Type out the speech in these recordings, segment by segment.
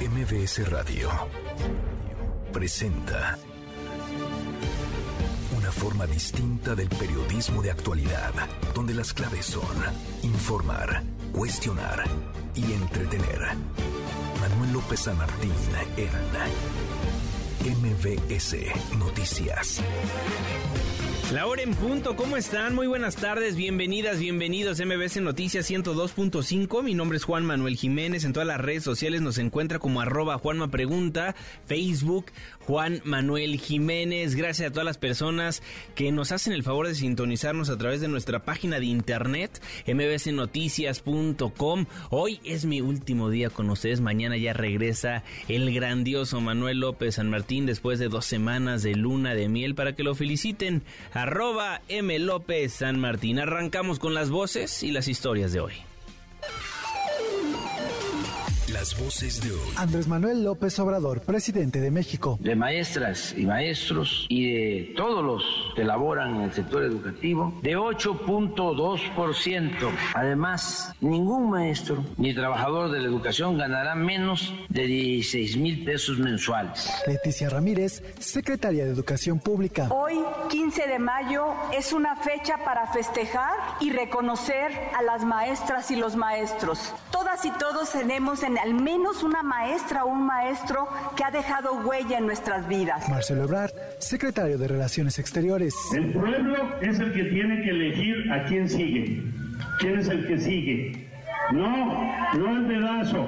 MBS Radio presenta una forma distinta del periodismo de actualidad, donde las claves son informar, cuestionar y entretener. Manuel López San Martín en MBS Noticias. La hora en punto, ¿cómo están? Muy buenas tardes, bienvenidas, bienvenidos a MBS Noticias 102.5. Mi nombre es Juan Manuel Jiménez. En todas las redes sociales nos encuentra como arroba Juanma Pregunta, Facebook, Juan Manuel Jiménez. Gracias a todas las personas que nos hacen el favor de sintonizarnos a través de nuestra página de internet, mbsnoticias.com. Hoy es mi último día con ustedes. Mañana ya regresa el grandioso Manuel López San Martín después de dos semanas de luna de miel para que lo feliciten arroba M. López San Martín. Arrancamos con las voces y las historias de hoy. Las voces de hoy. Andrés Manuel López Obrador, presidente de México. De maestras y maestros y de todos los que laboran en el sector educativo, de 8.2%. Además, ningún maestro ni trabajador de la educación ganará menos de 16 mil pesos mensuales. Leticia Ramírez, secretaria de Educación Pública. Hoy, 15 de mayo, es una fecha para festejar y reconocer a las maestras y los maestros. Todas y todos tenemos en al menos una maestra o un maestro que ha dejado huella en nuestras vidas. Marcelo Ebrard, secretario de Relaciones Exteriores. El pueblo es el que tiene que elegir a quién sigue. ¿Quién es el que sigue? No, no el dedazo.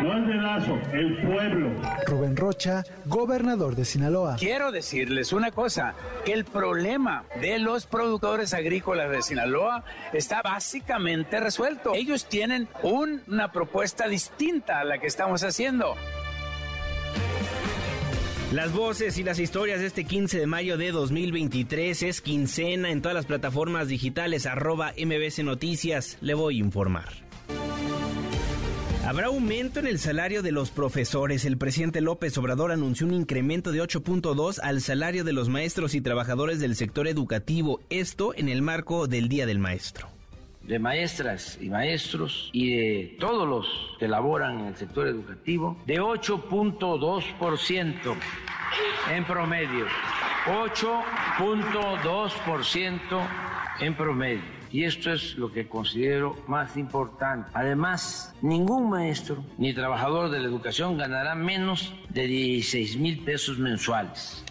No el dedazo, el pueblo. Rubén Rocha, gobernador de Sinaloa. Quiero decirles una cosa, que el problema de los productores agrícolas de Sinaloa está básicamente resuelto. Ellos tienen un- una propuesta distinta a la que estamos haciendo. Las voces y las historias de este 15 de mayo de 2023 es quincena en todas las plataformas digitales arroba MBC Noticias. Le voy a informar. Habrá aumento en el salario de los profesores. El presidente López Obrador anunció un incremento de 8.2 al salario de los maestros y trabajadores del sector educativo. Esto en el marco del Día del Maestro. De maestras y maestros y de todos los que laboran en el sector educativo, de 8.2% en promedio. 8.2% en promedio. Y esto es lo que considero más importante. Además, ningún maestro ni trabajador de la educación ganará menos de 16 mil pesos mensuales,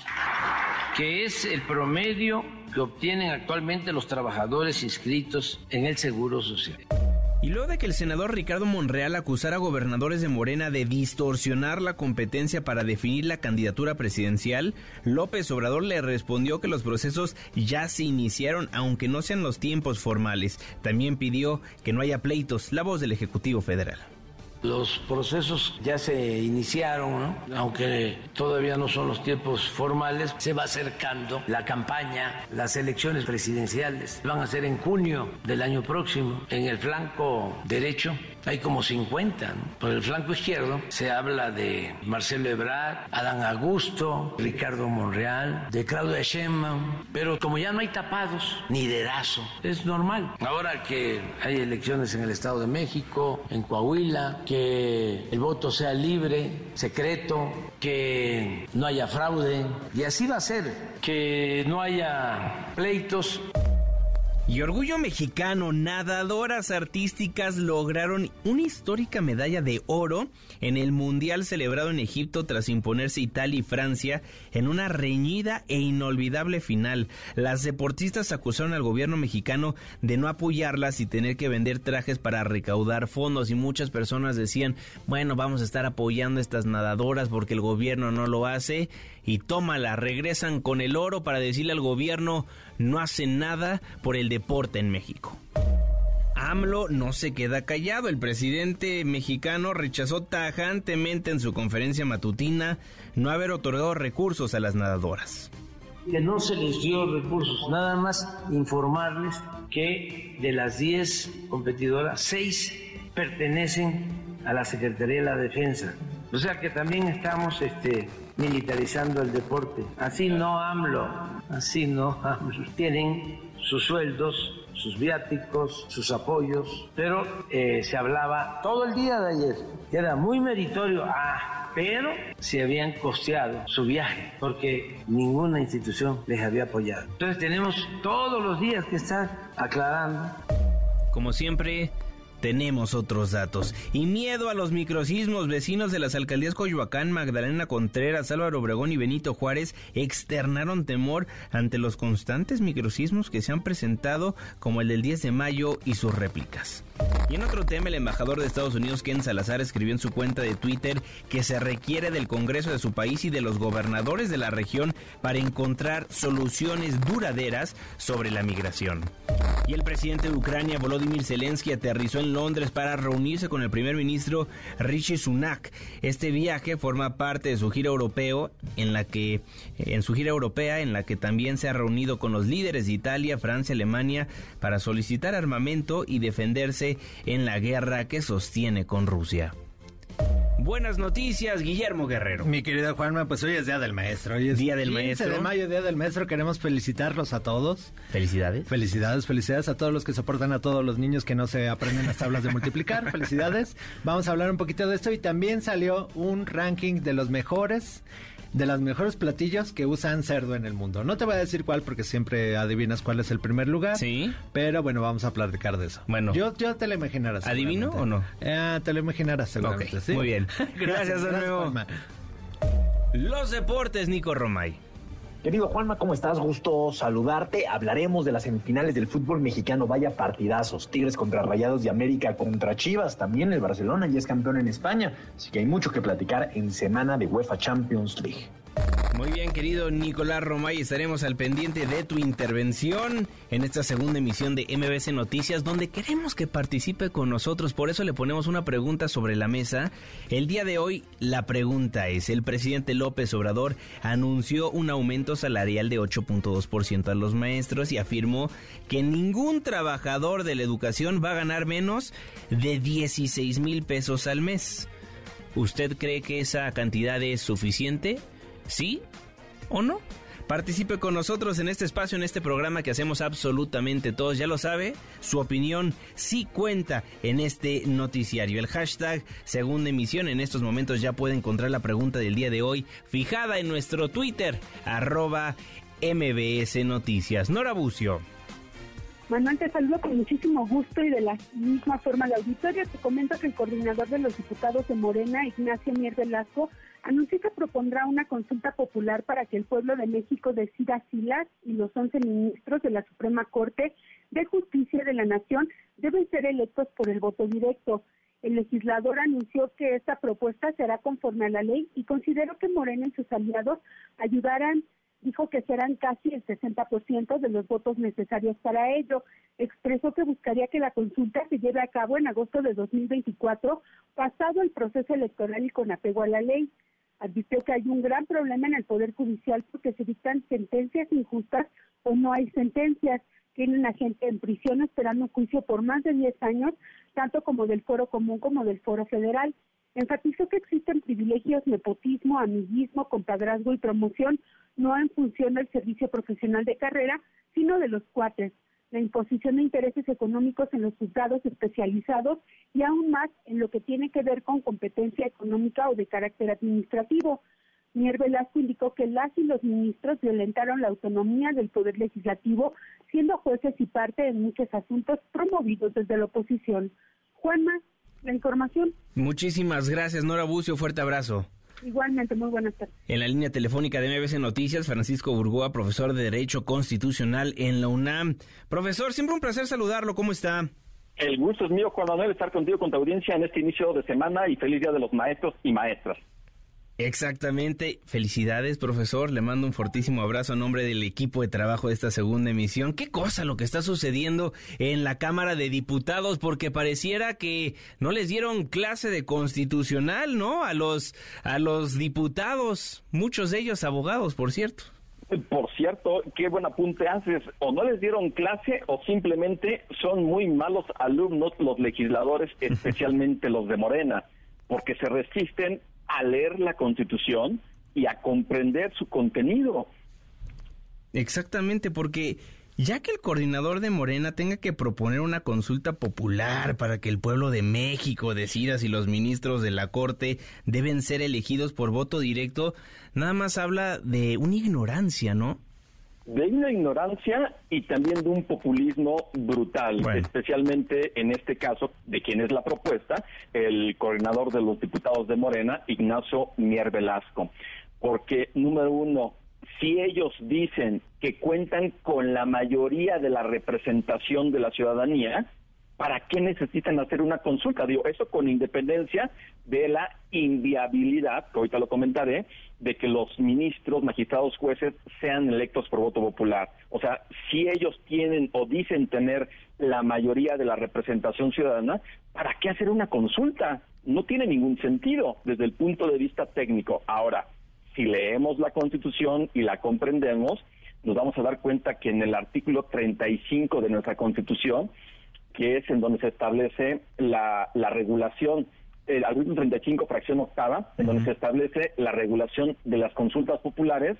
que es el promedio que obtienen actualmente los trabajadores inscritos en el Seguro Social. Y luego de que el senador Ricardo Monreal acusara a gobernadores de Morena de distorsionar la competencia para definir la candidatura presidencial, López Obrador le respondió que los procesos ya se iniciaron aunque no sean los tiempos formales. También pidió que no haya pleitos, la voz del Ejecutivo Federal. Los procesos ya se iniciaron, ¿no? aunque todavía no son los tiempos formales. Se va acercando la campaña, las elecciones presidenciales van a ser en junio del año próximo. En el flanco derecho hay como 50. ¿no? Por el flanco izquierdo se habla de Marcelo Ebrard, Adán Augusto, Ricardo Monreal, de Claudia Sheinbaum. Pero como ya no hay tapados ni dedazo, es normal. Ahora que hay elecciones en el Estado de México, en Coahuila, que el voto sea libre, secreto, que no haya fraude. Y así va a ser, que no haya pleitos. Y orgullo mexicano, nadadoras artísticas lograron una histórica medalla de oro en el Mundial celebrado en Egipto tras imponerse Italia y Francia en una reñida e inolvidable final. Las deportistas acusaron al gobierno mexicano de no apoyarlas y tener que vender trajes para recaudar fondos y muchas personas decían, bueno, vamos a estar apoyando a estas nadadoras porque el gobierno no lo hace y tómala, regresan con el oro para decirle al gobierno no hacen nada por el deporte en México. AMLO no se queda callado. El presidente mexicano rechazó tajantemente en su conferencia matutina no haber otorgado recursos a las nadadoras. que no se les dio recursos, nada más informarles que de las 10 competidoras, 6 pertenecen a la Secretaría de la Defensa. O sea que también estamos este, militarizando el deporte. Así no AMLO, así no AMLO. Tienen sus sueldos, sus viáticos, sus apoyos, pero eh, se hablaba todo el día de ayer, que era muy meritorio, ah, pero se habían costeado su viaje porque ninguna institución les había apoyado. Entonces tenemos todos los días que estar aclarando. Como siempre, tenemos otros datos. Y miedo a los microsismos. Vecinos de las alcaldías Coyoacán, Magdalena Contreras, Álvaro Obregón y Benito Juárez externaron temor ante los constantes microsismos que se han presentado, como el del 10 de mayo y sus réplicas. Y en otro tema, el embajador de Estados Unidos, Ken Salazar, escribió en su cuenta de Twitter que se requiere del Congreso de su país y de los gobernadores de la región para encontrar soluciones duraderas sobre la migración. Y el presidente de Ucrania, Volodymyr Zelensky, aterrizó en Londres para reunirse con el primer ministro Rishi Sunak. Este viaje forma parte de su gira europeo, en la que en su gira europea, en la que también se ha reunido con los líderes de Italia, Francia, Alemania para solicitar armamento y defenderse en la guerra que sostiene con Rusia. Buenas noticias, Guillermo Guerrero. Mi querido Juanma, pues hoy es Día del Maestro. Hoy es Día del 15 Maestro. de mayo, Día del Maestro. Queremos felicitarlos a todos. Felicidades. Felicidades, felicidades a todos los que soportan a todos los niños que no se aprenden las tablas de multiplicar. Felicidades. Vamos a hablar un poquito de esto y también salió un ranking de los mejores de los mejores platillos que usan cerdo en el mundo. No te voy a decir cuál porque siempre adivinas cuál es el primer lugar. Sí. Pero bueno, vamos a platicar de eso. Bueno. Yo, yo te lo imaginarás. ¿Adivino o no? Eh, te lo imaginarás seguramente, sí. muy bien. Gracias, de nuevo. Juanma. Los deportes, Nico Romay. Querido Juanma, ¿cómo estás? Gusto saludarte. Hablaremos de las semifinales del fútbol mexicano. Vaya partidazos. Tigres contra Rayados de América contra Chivas. También el Barcelona ya es campeón en España. Así que hay mucho que platicar en semana de UEFA Champions League. Muy bien, querido Nicolás Romay, estaremos al pendiente de tu intervención en esta segunda emisión de MBC Noticias, donde queremos que participe con nosotros. Por eso le ponemos una pregunta sobre la mesa. El día de hoy, la pregunta es: el presidente López Obrador anunció un aumento salarial de 8.2% a los maestros y afirmó que ningún trabajador de la educación va a ganar menos de 16 mil pesos al mes. ¿Usted cree que esa cantidad es suficiente? ¿Sí o no? Participe con nosotros en este espacio, en este programa que hacemos absolutamente todos. Ya lo sabe, su opinión sí cuenta en este noticiario. El hashtag segunda emisión en estos momentos ya puede encontrar la pregunta del día de hoy fijada en nuestro Twitter, arroba MBS Noticias. Nora Bucio. Manuel, te saludo con muchísimo gusto y de la misma forma al auditorio. Te comento que el coordinador de los diputados de Morena, Ignacio Mier Velasco, anunció que propondrá una consulta popular para que el pueblo de México decida si las y los 11 ministros de la Suprema Corte de Justicia de la Nación deben ser electos por el voto directo. El legislador anunció que esta propuesta será conforme a la ley y consideró que Morena y sus aliados ayudarán dijo que serán casi el 60% de los votos necesarios para ello. Expresó que buscaría que la consulta se lleve a cabo en agosto de 2024, pasado el proceso electoral y con apego a la ley. Advirtió que hay un gran problema en el Poder Judicial porque se dictan sentencias injustas o no hay sentencias. Tienen a gente en prisión esperando un juicio por más de 10 años, tanto como del Foro Común como del Foro Federal. Enfatizó que existen privilegios, nepotismo, amiguismo, compadrazgo y promoción, no en función del servicio profesional de carrera, sino de los cuates, la imposición de intereses económicos en los juzgados especializados y aún más en lo que tiene que ver con competencia económica o de carácter administrativo. Mier Velasco indicó que las y los ministros violentaron la autonomía del Poder Legislativo, siendo jueces y parte en muchos asuntos promovidos desde la oposición. Juanma, la información. Muchísimas gracias, Nora Bucio. Fuerte abrazo. Igualmente, muy buenas tardes. En la línea telefónica de MBC Noticias, Francisco Burgoa, profesor de Derecho Constitucional en la UNAM. Profesor, siempre un placer saludarlo. ¿Cómo está? El gusto es mío, Juan Manuel, estar contigo con tu audiencia en este inicio de semana y feliz día de los maestros y maestras. Exactamente. Felicidades, profesor. Le mando un fortísimo abrazo a nombre del equipo de trabajo de esta segunda emisión. Qué cosa lo que está sucediendo en la Cámara de Diputados, porque pareciera que no les dieron clase de constitucional, ¿no? A los, a los diputados, muchos de ellos abogados, por cierto. Por cierto, qué buen apunte haces. O no les dieron clase o simplemente son muy malos alumnos los legisladores, especialmente los de Morena, porque se resisten a leer la Constitución y a comprender su contenido. Exactamente, porque Ya que el coordinador de Morena tenga que proponer una consulta popular para que el pueblo de México decida si los ministros de la Corte deben ser elegidos por voto directo, nada más habla de una ignorancia, ¿no? De una ignorancia y también de un populismo brutal, especialmente en este caso de quien es la propuesta, el coordinador de los diputados de Morena, Ignacio Mier Velasco. Porque, número uno, si ellos dicen que cuentan con la mayoría de la representación de la ciudadanía, ¿para qué necesitan hacer una consulta? Digo, eso con independencia de la inviabilidad, que ahorita lo comentaré, de que los ministros, magistrados, jueces sean electos por voto popular. O sea, si ellos tienen o dicen tener la mayoría de la representación ciudadana, ¿para qué hacer una consulta? No tiene ningún sentido desde el punto de vista técnico. Ahora, si leemos la Constitución y la comprendemos, nos vamos a dar cuenta que en el artículo 35 de nuestra Constitución, que es en donde se establece la, la regulación, el artículo 35, fracción octava, en donde se establece la regulación de las consultas populares,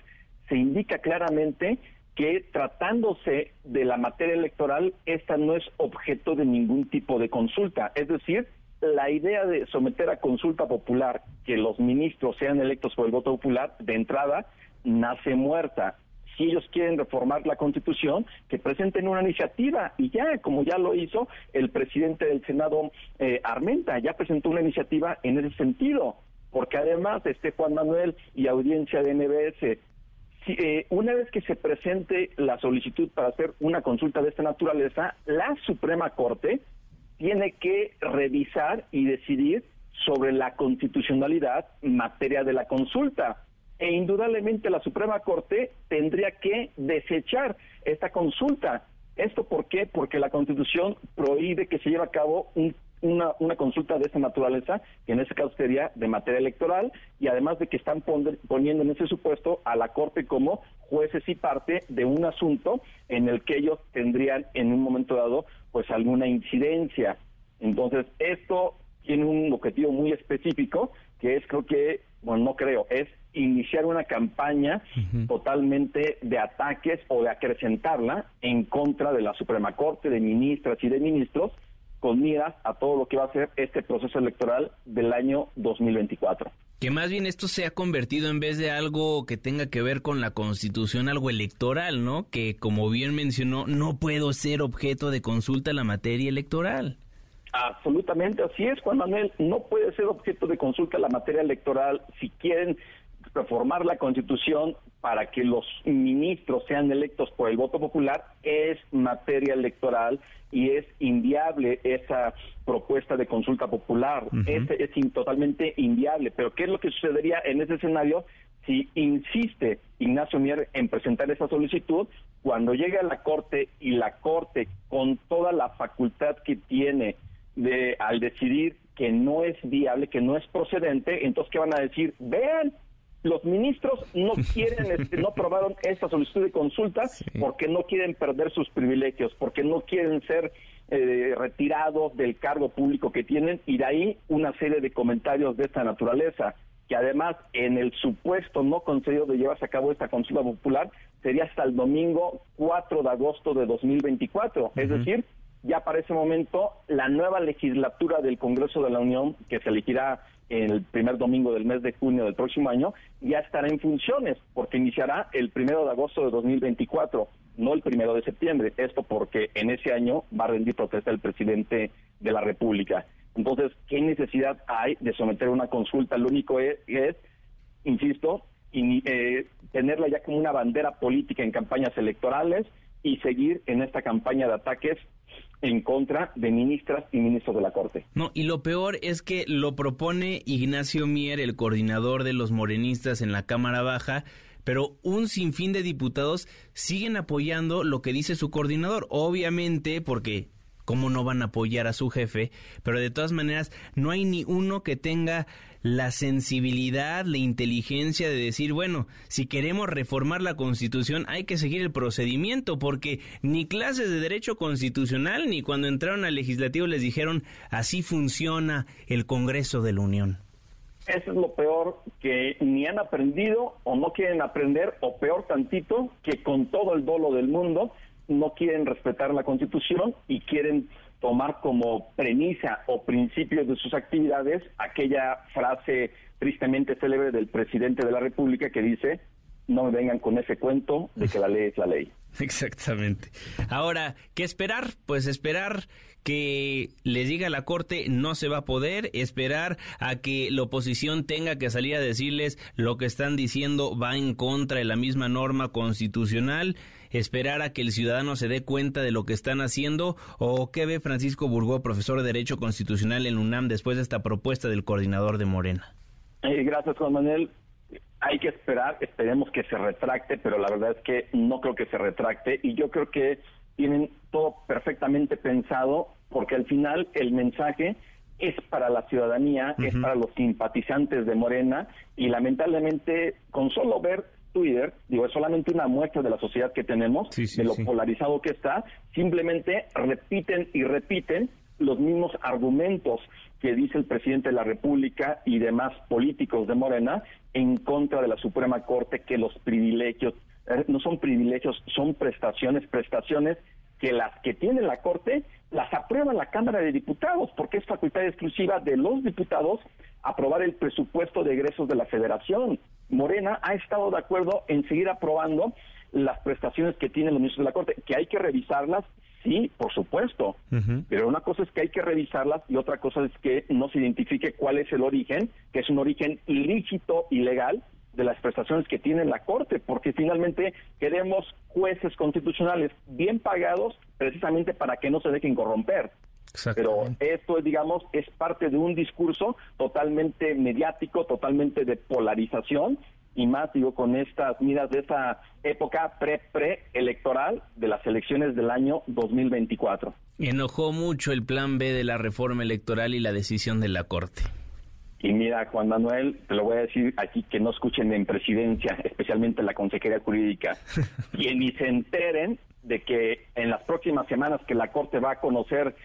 se indica claramente que tratándose de la materia electoral, esta no es objeto de ningún tipo de consulta. Es decir, la idea de someter a consulta popular que los ministros sean electos por el voto popular, de entrada, nace muerta. Si ellos quieren reformar la Constitución, que presenten una iniciativa y ya, como ya lo hizo el presidente del Senado, eh, Armenta, ya presentó una iniciativa en ese sentido, porque además este Juan Manuel y audiencia de NBS eh, una vez que se presente la solicitud para hacer una consulta de esta naturaleza, la Suprema Corte tiene que revisar y decidir sobre la constitucionalidad materia de la consulta. E indudablemente la Suprema Corte tendría que desechar esta consulta. ¿Esto por qué? Porque la Constitución prohíbe que se lleve a cabo una, una, consulta de esta naturaleza, que en este caso sería de materia electoral, y además de que están poniendo en ese supuesto a la Corte como jueces y parte de un asunto en el que ellos tendrían en un momento dado pues alguna incidencia. Entonces, esto tiene un objetivo muy específico, que es creo que, bueno, no creo, es iniciar una campaña totalmente de ataques o de acrecentarla en contra de la Suprema Corte, de ministras y de ministros, con miras a todo lo que va a ser este proceso electoral del año 2024. Que más bien esto se ha convertido en vez de algo que tenga que ver con la constitución, algo electoral, ¿no? Que como bien mencionó, no puedo ser objeto de consulta la materia electoral. Absolutamente, así es, Juan Manuel. No puede ser objeto de consulta la materia electoral si quieren reformar la constitución para que los ministros sean electos por el voto popular es materia electoral y es inviable esa propuesta de consulta popular. es, es totalmente inviable. Pero ¿qué es lo que sucedería en ese escenario si insiste Ignacio Mier en presentar esa solicitud? Cuando llegue a la Corte y la Corte, con toda la facultad que tiene de al decidir que no es viable, que no es procedente, entonces ¿qué van a decir? Vean, los ministros no quieren, este, no aprobaron esta solicitud de consulta porque no quieren perder sus privilegios, porque no quieren ser eh, retirados del cargo público que tienen y de ahí una serie de comentarios de esta naturaleza que además en el supuesto no concedido de llevarse a cabo esta consulta popular sería hasta el domingo 4 de agosto de 2024, es decir, ya para ese momento la nueva legislatura del Congreso de la Unión, que se elegirá el primer domingo del mes de junio del próximo año, ya estará en funciones, porque iniciará el primero de agosto de 2024, no el primero de septiembre. Esto porque en ese año va a rendir protesta el presidente de la República. Entonces, ¿qué necesidad hay de someter una consulta? Lo único es, insisto, eh, tenerla ya como una bandera política en campañas electorales y seguir en esta campaña de ataques en contra de ministras y ministros de la Corte. No, y lo peor es que lo propone Ignacio Mier, el coordinador de los morenistas en la Cámara Baja, pero un sinfín de diputados siguen apoyando lo que dice su coordinador, obviamente porque cómo no van a apoyar a su jefe, pero de todas maneras no hay ni uno que tenga la sensibilidad, la inteligencia de decir, bueno, si queremos reformar la constitución hay que seguir el procedimiento, porque ni clases de derecho constitucional ni cuando entraron al legislativo les dijeron así funciona el Congreso de la Unión. Eso es lo peor, que ni han aprendido o no quieren aprender, o peor tantito, que con todo el dolo del mundo no quieren respetar la Constitución y quieren tomar como premisa o principio de sus actividades aquella frase tristemente célebre del presidente de la República que dice, no me vengan con ese cuento de que la ley es la ley. Exactamente. Ahora, ¿qué esperar? Pues esperar que les diga la Corte no se va a poder, esperar a que la oposición tenga que salir a decirles lo que están diciendo va en contra de la misma norma constitucional, esperar a que el ciudadano se dé cuenta de lo que están haciendo o qué ve Francisco Burgó, profesor de Derecho Constitucional en UNAM después de esta propuesta del coordinador de Morena. Eh, gracias, Juan Manuel. Hay que esperar, esperemos que se retracte, pero la verdad es que no creo que se retracte y yo creo que tienen todo perfectamente pensado porque al final el mensaje es para la ciudadanía, es para los simpatizantes de Morena y lamentablemente con solo ver Twitter, digo, es solamente una muestra de la sociedad que tenemos, de lo polarizado que está, simplemente repiten y repiten los mismos argumentos que dice el presidente de la República y demás políticos de Morena en contra de la Suprema Corte que los privilegios eh, no son privilegios, son prestaciones, prestaciones que las que tiene la Corte las aprueba la Cámara de Diputados, porque es facultad exclusiva de los diputados aprobar el presupuesto de egresos de la Federación. Morena ha estado de acuerdo en seguir aprobando las prestaciones que tienen los ministros de la Corte, que hay que revisarlas Sí, por supuesto, pero una cosa es que hay que revisarlas y otra cosa es que no se identifique cuál es el origen, que es un origen ilícito, ilegal, de las prestaciones que tiene la Corte, porque finalmente queremos jueces constitucionales bien pagados precisamente para que no se dejen corromper. Pero esto, digamos, es parte de un discurso totalmente mediático, totalmente de polarización y más, digo, con estas miras de esta época pre-pre-electoral de las elecciones del año 2024. Enojó mucho el plan B de la reforma electoral y la decisión de la Corte. Y mira, Juan Manuel, te lo voy a decir aquí que no escuchen en presidencia, especialmente en la Consejería Jurídica, y ni se enteren de que en las próximas semanas que la Corte va a conocer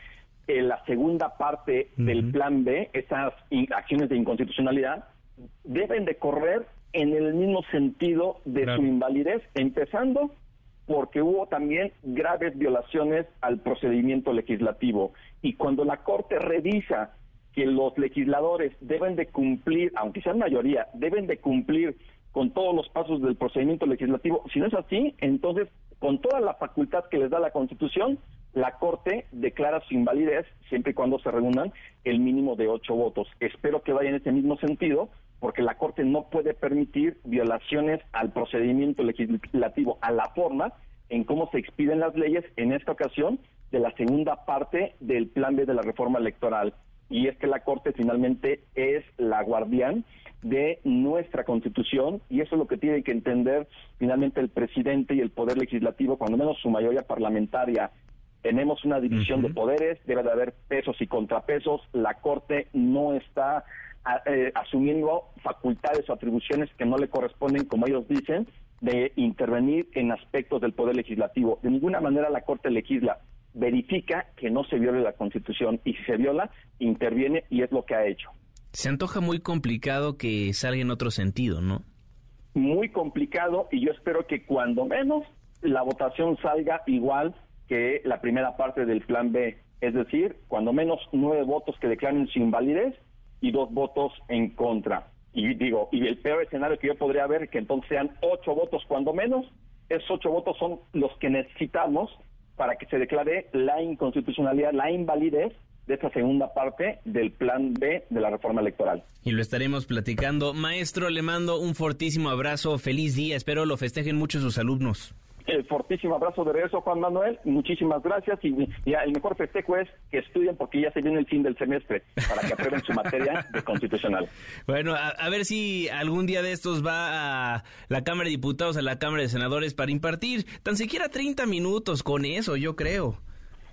eh, la segunda parte del plan B, esas acciones de inconstitucionalidad, deben de correr en el mismo sentido de su invalidez, empezando porque hubo también graves violaciones al procedimiento legislativo. Y cuando la Corte revisa que los legisladores deben de cumplir, aunque sean mayoría, deben de cumplir con todos los pasos del procedimiento legislativo, si no es así, entonces, con toda la facultad que les da la Constitución, la Corte declara su invalidez siempre y cuando se reúnan el mínimo de ocho votos. Espero que vaya en ese mismo sentido, porque la Corte no puede permitir violaciones al procedimiento legislativo, a la forma en cómo se expiden las leyes, en esta ocasión, de la segunda parte del plan B de la reforma electoral. Y es que la Corte finalmente es la guardián de nuestra Constitución y eso es lo que tiene que entender finalmente el presidente y el Poder Legislativo, cuando menos su mayoría parlamentaria. Tenemos una división de poderes, debe de haber pesos y contrapesos, la Corte no está eh, asumiendo facultades o atribuciones que no le corresponden, como ellos dicen, de intervenir en aspectos del poder legislativo. De ninguna manera la Corte legisla, verifica que no se viole la Constitución y si se viola, interviene y es lo que ha hecho. Se antoja muy complicado que salga en otro sentido, ¿no? Muy complicado y yo espero que cuando menos la votación salga igual que la primera parte del plan B, es decir, cuando menos nueve votos que declaren su invalidez y dos votos en contra. Y digo, y el peor escenario que yo podría ver, que entonces sean ocho votos cuando menos, esos ocho votos son los que necesitamos para que se declare la inconstitucionalidad, la invalidez de esta segunda parte del plan B de la reforma electoral. Y lo estaremos platicando. Maestro, le mando un fortísimo abrazo, feliz día, espero lo festejen mucho sus alumnos. El fortísimo abrazo de regreso, Juan Manuel. Muchísimas gracias. Y el mejor festejo es que estudien porque ya se viene el fin del semestre para que aprueben su materia de constitucional. Bueno, a, ver si algún día de estos va a la Cámara de Diputados, a la Cámara de Senadores para impartir tan siquiera 30 minutos con eso, yo creo.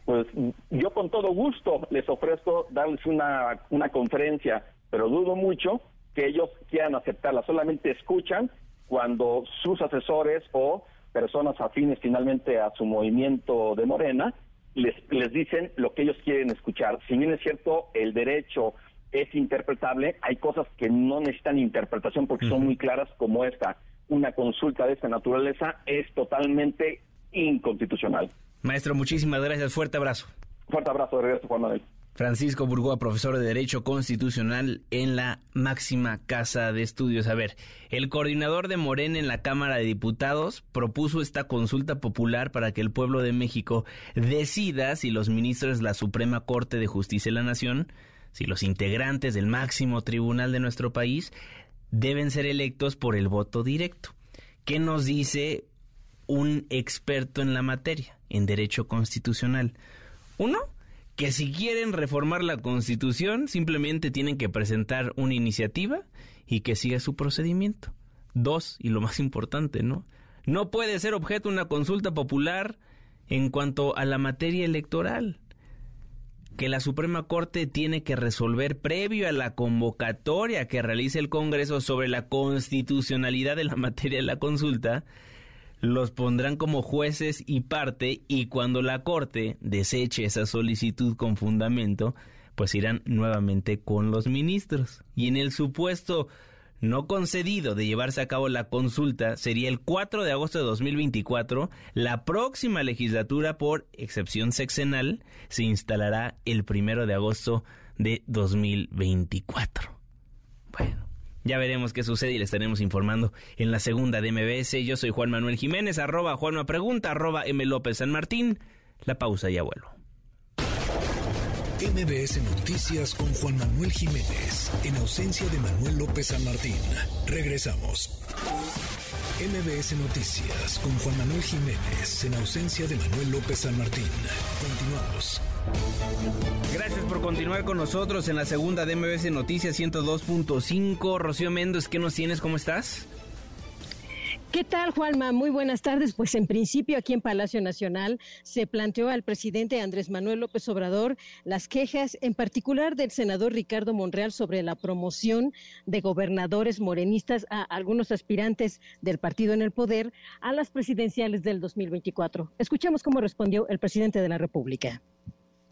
Pues yo con todo gusto les ofrezco darles una, una conferencia, pero dudo mucho que ellos quieran aceptarla. Solamente escuchan cuando sus asesores o personas afines finalmente a su movimiento de Morena, les, les dicen lo que ellos quieren escuchar. Si bien es cierto, el derecho es interpretable, hay cosas que no necesitan interpretación porque son muy claras como esta. Una consulta de esta naturaleza es totalmente inconstitucional. Maestro, muchísimas gracias. Fuerte abrazo. Fuerte abrazo de regreso, Juan Manuel. Francisco Burgoa, profesor de Derecho Constitucional en la máxima casa de estudios. A ver, el coordinador de Morena en la Cámara de Diputados propuso esta consulta popular para que el pueblo de México decida si los ministros de la Suprema Corte de Justicia de la Nación, si los integrantes del máximo tribunal de nuestro país, deben ser electos por el voto directo. ¿Qué nos dice un experto en la materia, en derecho constitucional? Uno, que si quieren reformar la constitución, simplemente tienen que presentar una iniciativa y que siga su procedimiento. Dos, y lo más importante, ¿no? No puede ser objeto una consulta popular en cuanto a la materia electoral que la Suprema Corte tiene que resolver previo a la convocatoria que realice el Congreso sobre la constitucionalidad de la materia de la consulta, los pondrán como jueces y parte y cuando la Corte deseche esa solicitud con fundamento, pues irán nuevamente con los ministros. Y en el supuesto no concedido de llevarse a cabo la consulta sería el 4 de agosto de 2024. La próxima legislatura, por excepción sexenal, se instalará el 1 de agosto de 2024. Bueno, ya veremos qué sucede y le estaremos informando en la segunda de MBS. Yo soy Juan Manuel Jiménez, arroba Juanma Pregunta, arroba M. López San Martín. La pausa y abuelo. MBS Noticias con Juan Manuel Jiménez, en ausencia de Manuel López San Martín. Regresamos. MBS Noticias con Juan Manuel Jiménez, en ausencia de Manuel López San Martín. Continuamos. Gracias por continuar con nosotros en la segunda de MBS Noticias 102.5. Rocío Méndez, ¿qué nos tienes? ¿Cómo estás? ¿Qué tal, Juanma? Muy buenas tardes. Pues en principio aquí en Palacio Nacional se planteó al presidente Andrés Manuel López Obrador las quejas, en particular del senador Ricardo Monreal, sobre la promoción de gobernadores morenistas a algunos aspirantes del partido en el poder a las presidenciales del 2024. Escuchemos cómo respondió el presidente de la República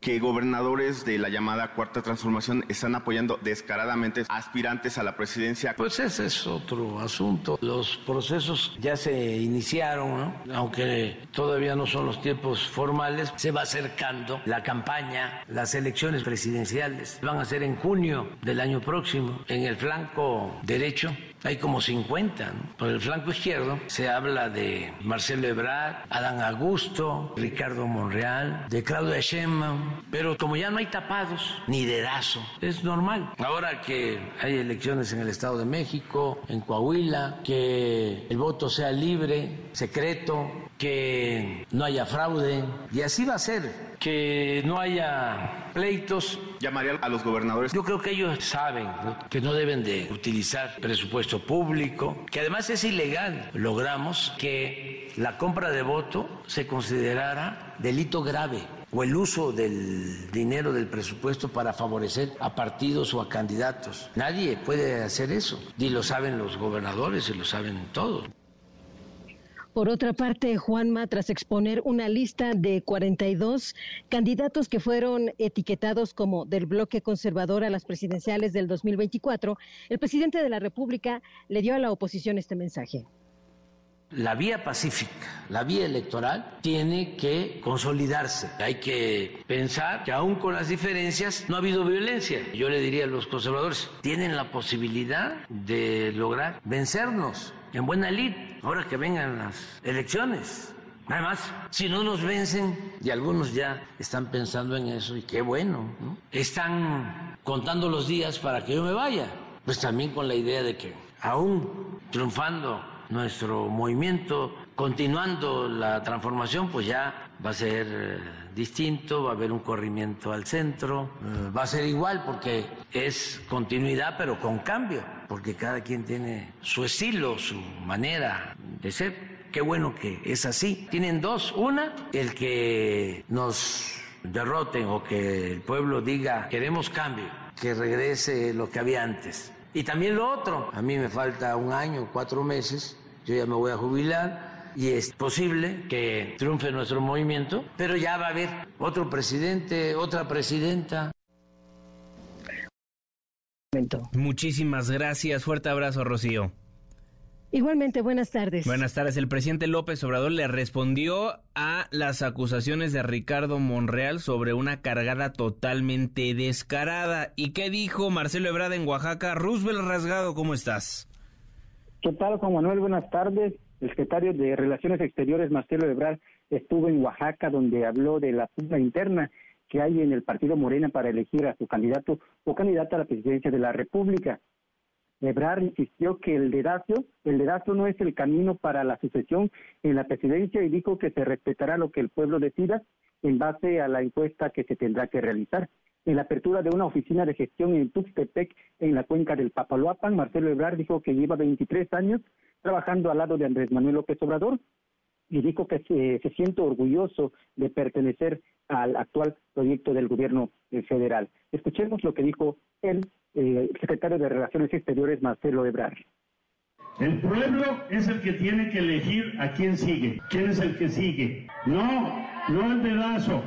que gobernadores de la llamada Cuarta Transformación están apoyando descaradamente aspirantes a la presidencia. Pues ese es otro asunto. Los procesos ya se iniciaron, aunque todavía no son los tiempos formales. Se va acercando la campaña, las elecciones presidenciales van a ser en junio del año próximo. En el flanco derecho hay como 50. Por el flanco izquierdo se habla de Marcelo Ebrard, Adán Augusto, Ricardo Monreal, de Claudia Sheinbaum, pero como ya no hay tapados ni dedazo, es normal. Ahora que hay elecciones en el Estado de México, en Coahuila, que el voto sea libre, secreto, que no haya fraude, y así va a ser que no haya pleitos. Llamaría a los gobernadores. Yo creo que ellos saben que no deben de utilizar presupuesto público, que además es ilegal. Logramos que la compra de voto se considerara delito grave o el uso del dinero del presupuesto para favorecer a partidos o a candidatos. Nadie puede hacer eso. Y lo saben los gobernadores y lo saben todos. Por otra parte, Juanma, tras exponer una lista de 42 candidatos que fueron etiquetados como del bloque conservador a las presidenciales del 2024, el presidente de la República le dio a la oposición este mensaje. La vía pacífica, la vía electoral, tiene que consolidarse. Hay que pensar que aún con las diferencias no ha habido violencia. Yo le diría a los conservadores, tienen la posibilidad de lograr vencernos en buena lid, ahora que vengan las elecciones. Además, si no nos vencen, y algunos ya están pensando en eso, y qué bueno, están contando los días para que yo me vaya, pues también con la idea de que aún triunfando nuestro movimiento, continuando la transformación, pues ya va a ser eh, distinto, va a haber un corrimiento al centro, eh, va a ser igual porque es continuidad pero con cambio, porque cada quien tiene su estilo, su manera de ser. Qué bueno que es así. Tienen dos. Una, el que nos derroten o que el pueblo diga queremos cambio, que regrese lo que había antes. Y también lo otro, a mí me falta un año, cuatro meses, yo ya me voy a jubilar y es posible que triunfe nuestro movimiento, pero ya va a haber otro presidente, otra presidenta. Muchísimas gracias, fuerte abrazo Rocío. Igualmente, buenas tardes. Buenas tardes. El presidente López Obrador le respondió a las acusaciones de Ricardo Monreal sobre una cargada totalmente descarada. ¿Y qué dijo Marcelo Ebrard en Oaxaca? Roosevelt Rasgado, ¿cómo estás? ¿Qué tal, Juan Manuel? Buenas tardes. El secretario de Relaciones Exteriores, Marcelo Ebrard, estuvo en Oaxaca donde habló de la pugna interna que hay en el partido Morena para elegir a su candidato o candidata a la presidencia de la República. Ebrard insistió que el dedazo, el dedazo no es el camino para la sucesión en la presidencia y dijo que se respetará lo que el pueblo decida en base a la encuesta que se tendrá que realizar. En la apertura de una oficina de gestión en Tuxtepec, en la cuenca del Papaloapan, Marcelo Ebrard dijo que lleva 23 años trabajando al lado de Andrés Manuel López Obrador y dijo que se, se siente orgulloso de pertenecer al actual proyecto del gobierno eh, federal. Escuchemos lo que dijo el eh, secretario de Relaciones Exteriores, Marcelo Ebrard. El pueblo es el que tiene que elegir a quién sigue. ¿Quién es el que sigue? No, no el dedazo,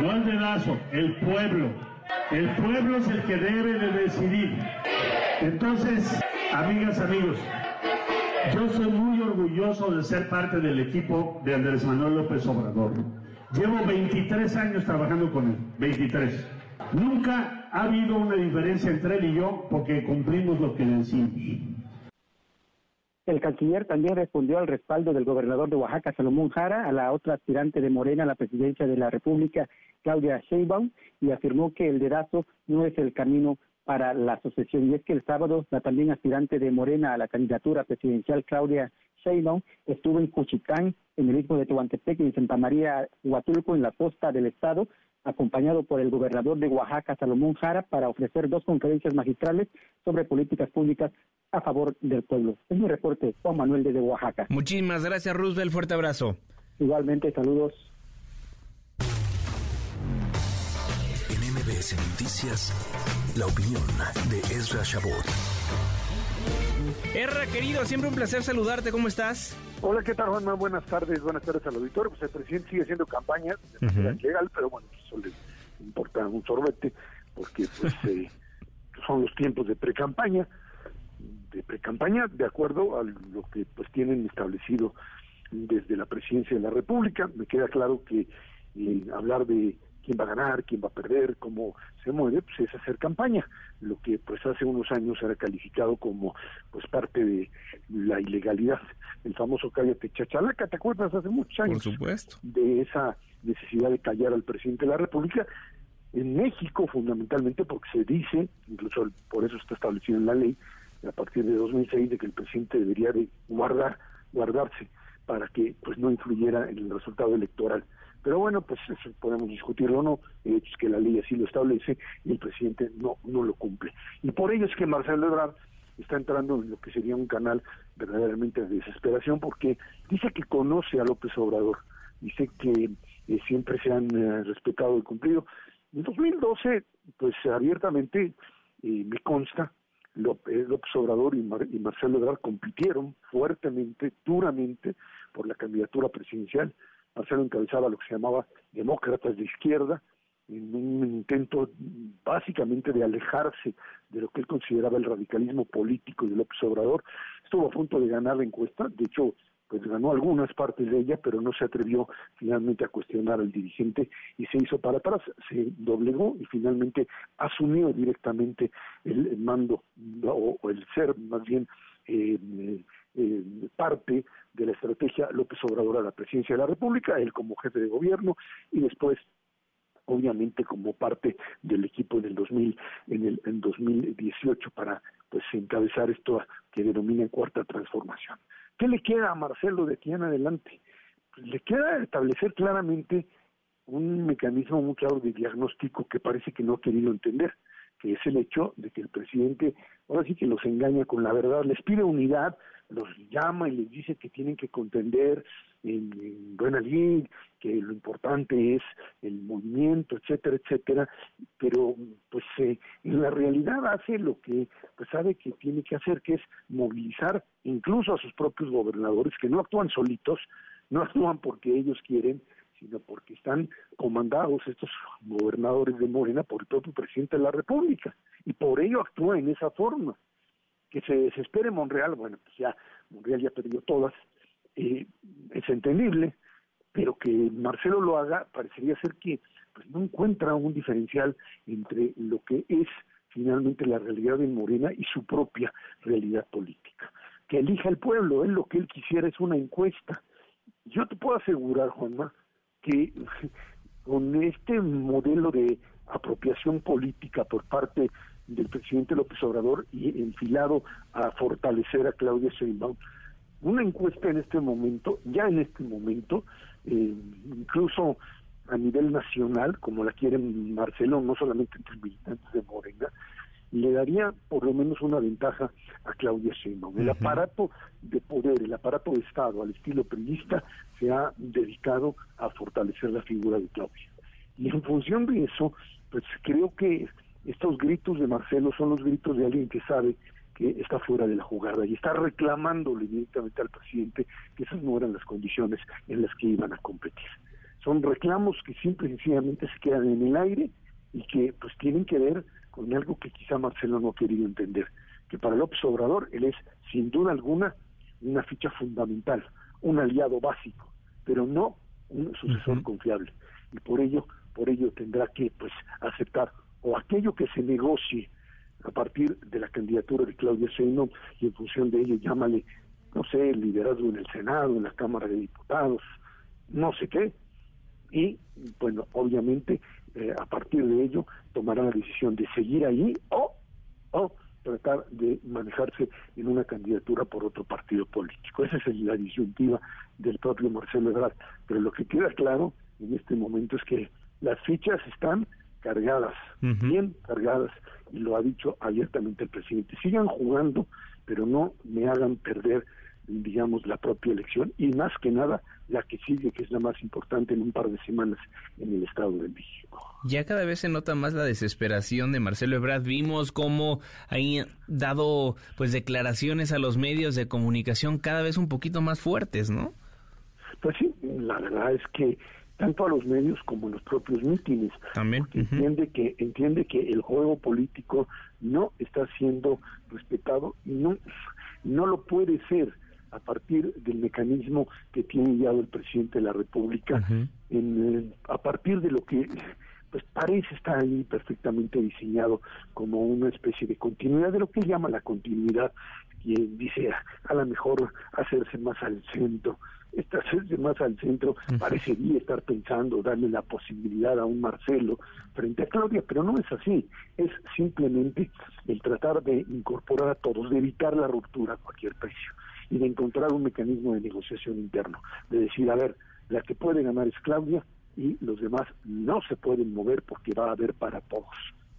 no el dedazo, el pueblo. El pueblo es el que debe de decidir. Entonces, amigas, amigos, yo soy muy orgulloso de ser parte del equipo de Andrés Manuel López Obrador. Llevo 23 años trabajando con él, 23. Nunca ha habido una diferencia entre él y yo porque cumplimos lo que decimos. El canciller también respondió al respaldo del gobernador de Oaxaca, Salomón Jara, a la otra aspirante de Morena a la presidencia de la República, Claudia Sheinbaum, y afirmó que el dedazo no es el camino para la sucesión. Y es que el sábado la también aspirante de Morena a la candidatura presidencial, Claudia Sheinbaum, estuvo en Cuchitán, en el istmo de Tehuantepec y en Santa María Huatulco, en la costa del estado, acompañado por el gobernador de Oaxaca, Salomón Jara, para ofrecer dos conferencias magistrales sobre políticas públicas a favor del pueblo. Es mi reporte, Juan Manuel desde Oaxaca. Muchísimas gracias, Roosevelt. Fuerte abrazo. Igualmente, saludos. En MBS Noticias, la opinión de Ezra Shabot. Erra, querido, siempre un placer saludarte. ¿Cómo estás? Hola, ¿qué tal, Juanma? Buenas tardes, buenas tardes al auditorio. Pues el presidente sigue haciendo campaña de manera legal, pero bueno, pues eso le importa un sorbete, porque pues eh, son los tiempos de pre-campaña, de pre-campaña, de acuerdo a lo que pues tienen establecido desde la presidencia de la República. Me queda claro que eh, hablar de quién va a ganar, quién va a perder, cómo se mueve, pues es hacer campaña, lo que pues hace unos años era calificado como pues parte de la ilegalidad, el famoso cállate chachalaca, ¿te acuerdas? Hace muchos años. Por supuesto. De esa necesidad de callar al presidente de la República, en México fundamentalmente porque se dice, incluso por eso está establecido en la ley, a partir de 2006, de que el presidente debería de guardar, guardarse para que pues no influyera en el resultado electoral. Pero bueno, pues eso podemos discutirlo o no, el hecho es que la ley así lo establece y el presidente no, no lo cumple. Y por ello es que Marcelo Ebrard está entrando en lo que sería un canal verdaderamente de desesperación porque dice que conoce a López Obrador, dice que eh, siempre se han eh, respetado y cumplido. En 2012, pues abiertamente eh, me consta, López, López Obrador y, Mar, y Marcelo Ebrard compitieron fuertemente, duramente, por la candidatura presidencial. Marcelo encabezaba lo que se llamaba demócratas de izquierda, en un intento básicamente de alejarse de lo que él consideraba el radicalismo político de López Obrador. Estuvo a punto de ganar la encuesta, de hecho, pues ganó algunas partes de ella, pero no se atrevió finalmente a cuestionar al dirigente y se hizo para atrás, se doblegó y finalmente asumió directamente el, mando o, el ser más bien eh, eh, parte de la estrategia López Obrador a la presidencia de la República, él como jefe de gobierno y después obviamente como parte del equipo en el 2000 en el en 2018 para pues encabezar esto que denomina cuarta transformación. ¿Qué le queda a Marcelo de aquí en adelante? Pues le queda establecer claramente un mecanismo muy claro de diagnóstico que parece que no ha querido entender, que es el hecho de que el presidente ahora sí que los engaña con la verdad, les pide unidad, los llama y les dice que tienen que contender en, en buena ley, que lo importante es el movimiento, etcétera, etcétera, pero pues eh, en la realidad hace lo que pues sabe que tiene que hacer, que es movilizar incluso a sus propios gobernadores, que no actúan solitos, no actúan porque ellos quieren, sino porque están comandados estos gobernadores de Morena por el propio presidente de la República, y por ello actúa en esa forma. Que se desespere Monreal, bueno, pues ya Monreal ya perdió todas, eh, es entendible, pero que Marcelo lo haga parecería ser que pues no encuentra un diferencial entre lo que es finalmente la realidad de Morena y su propia realidad política. Que elija el pueblo, él lo que él quisiera es una encuesta. Yo te puedo asegurar, Juanma, que con este modelo de apropiación política por parte del presidente López Obrador y enfilado a fortalecer a Claudia Sheinbaum, una encuesta en este momento, ya en este momento, eh, incluso a nivel nacional, como la quiere Marcelo, no solamente entre militantes de Morena, le daría por lo menos una ventaja a Claudia Sheinbaum. El aparato de poder, el aparato de Estado al estilo periodista se ha dedicado a fortalecer la figura de Claudia. Y en función de eso, pues creo que estos gritos de Marcelo son los gritos de alguien que sabe que está fuera de la jugada y está reclamándole directamente al presidente que esas no eran las condiciones en las que iban a competir. Son reclamos que simple y sencillamente se quedan en el aire y que pues tienen que ver con algo que quizá Marcelo no ha querido entender, que para López Obrador él es sin duda alguna una ficha fundamental, un aliado básico, pero no un sucesor confiable. Y por ello, por ello tendrá que pues aceptar o aquello que se negocie a partir de la candidatura de Claudia Sheinbaum y en función de ello llámale, no sé, el liderazgo en el Senado, en la Cámara de Diputados, no sé qué, y bueno, obviamente eh, a partir de ello tomará la decisión de seguir ahí o, o tratar de manejarse en una candidatura por otro partido político. Esa es la disyuntiva del propio Marcelo Ebrard. Pero lo que queda claro en este momento es que las fichas están cargadas, bien cargadas, y lo ha dicho abiertamente el presidente. Sigan jugando, pero no me hagan perder digamos, la propia elección y más que nada la que sigue, que es la más importante en un par de semanas en el Estado de México. Ya cada vez se nota más la desesperación de Marcelo Ebrard. Vimos cómo ha dado pues declaraciones a los medios de comunicación cada vez un poquito más fuertes, ¿no? Pues sí, la verdad es que tanto a los medios como a los propios mítines. También. Entiende que entiende que el juego político no está siendo respetado y no no lo puede ser a partir del mecanismo que tiene ya el presidente de la República, en, eh, a partir de lo que pues parece estar ahí perfectamente diseñado como una especie de continuidad de lo que llama la continuidad y dice a, lo mejor hacerse más al centro este hacerse más al centro parecería estar pensando darle la posibilidad a un Marcelo frente a Claudia, pero no es así, es simplemente el tratar de incorporar a todos, de evitar la ruptura a cualquier precio y de encontrar un mecanismo de negociación interno, de decir, a ver, la que puede ganar es Claudia y los demás no se pueden mover porque va a haber para todos.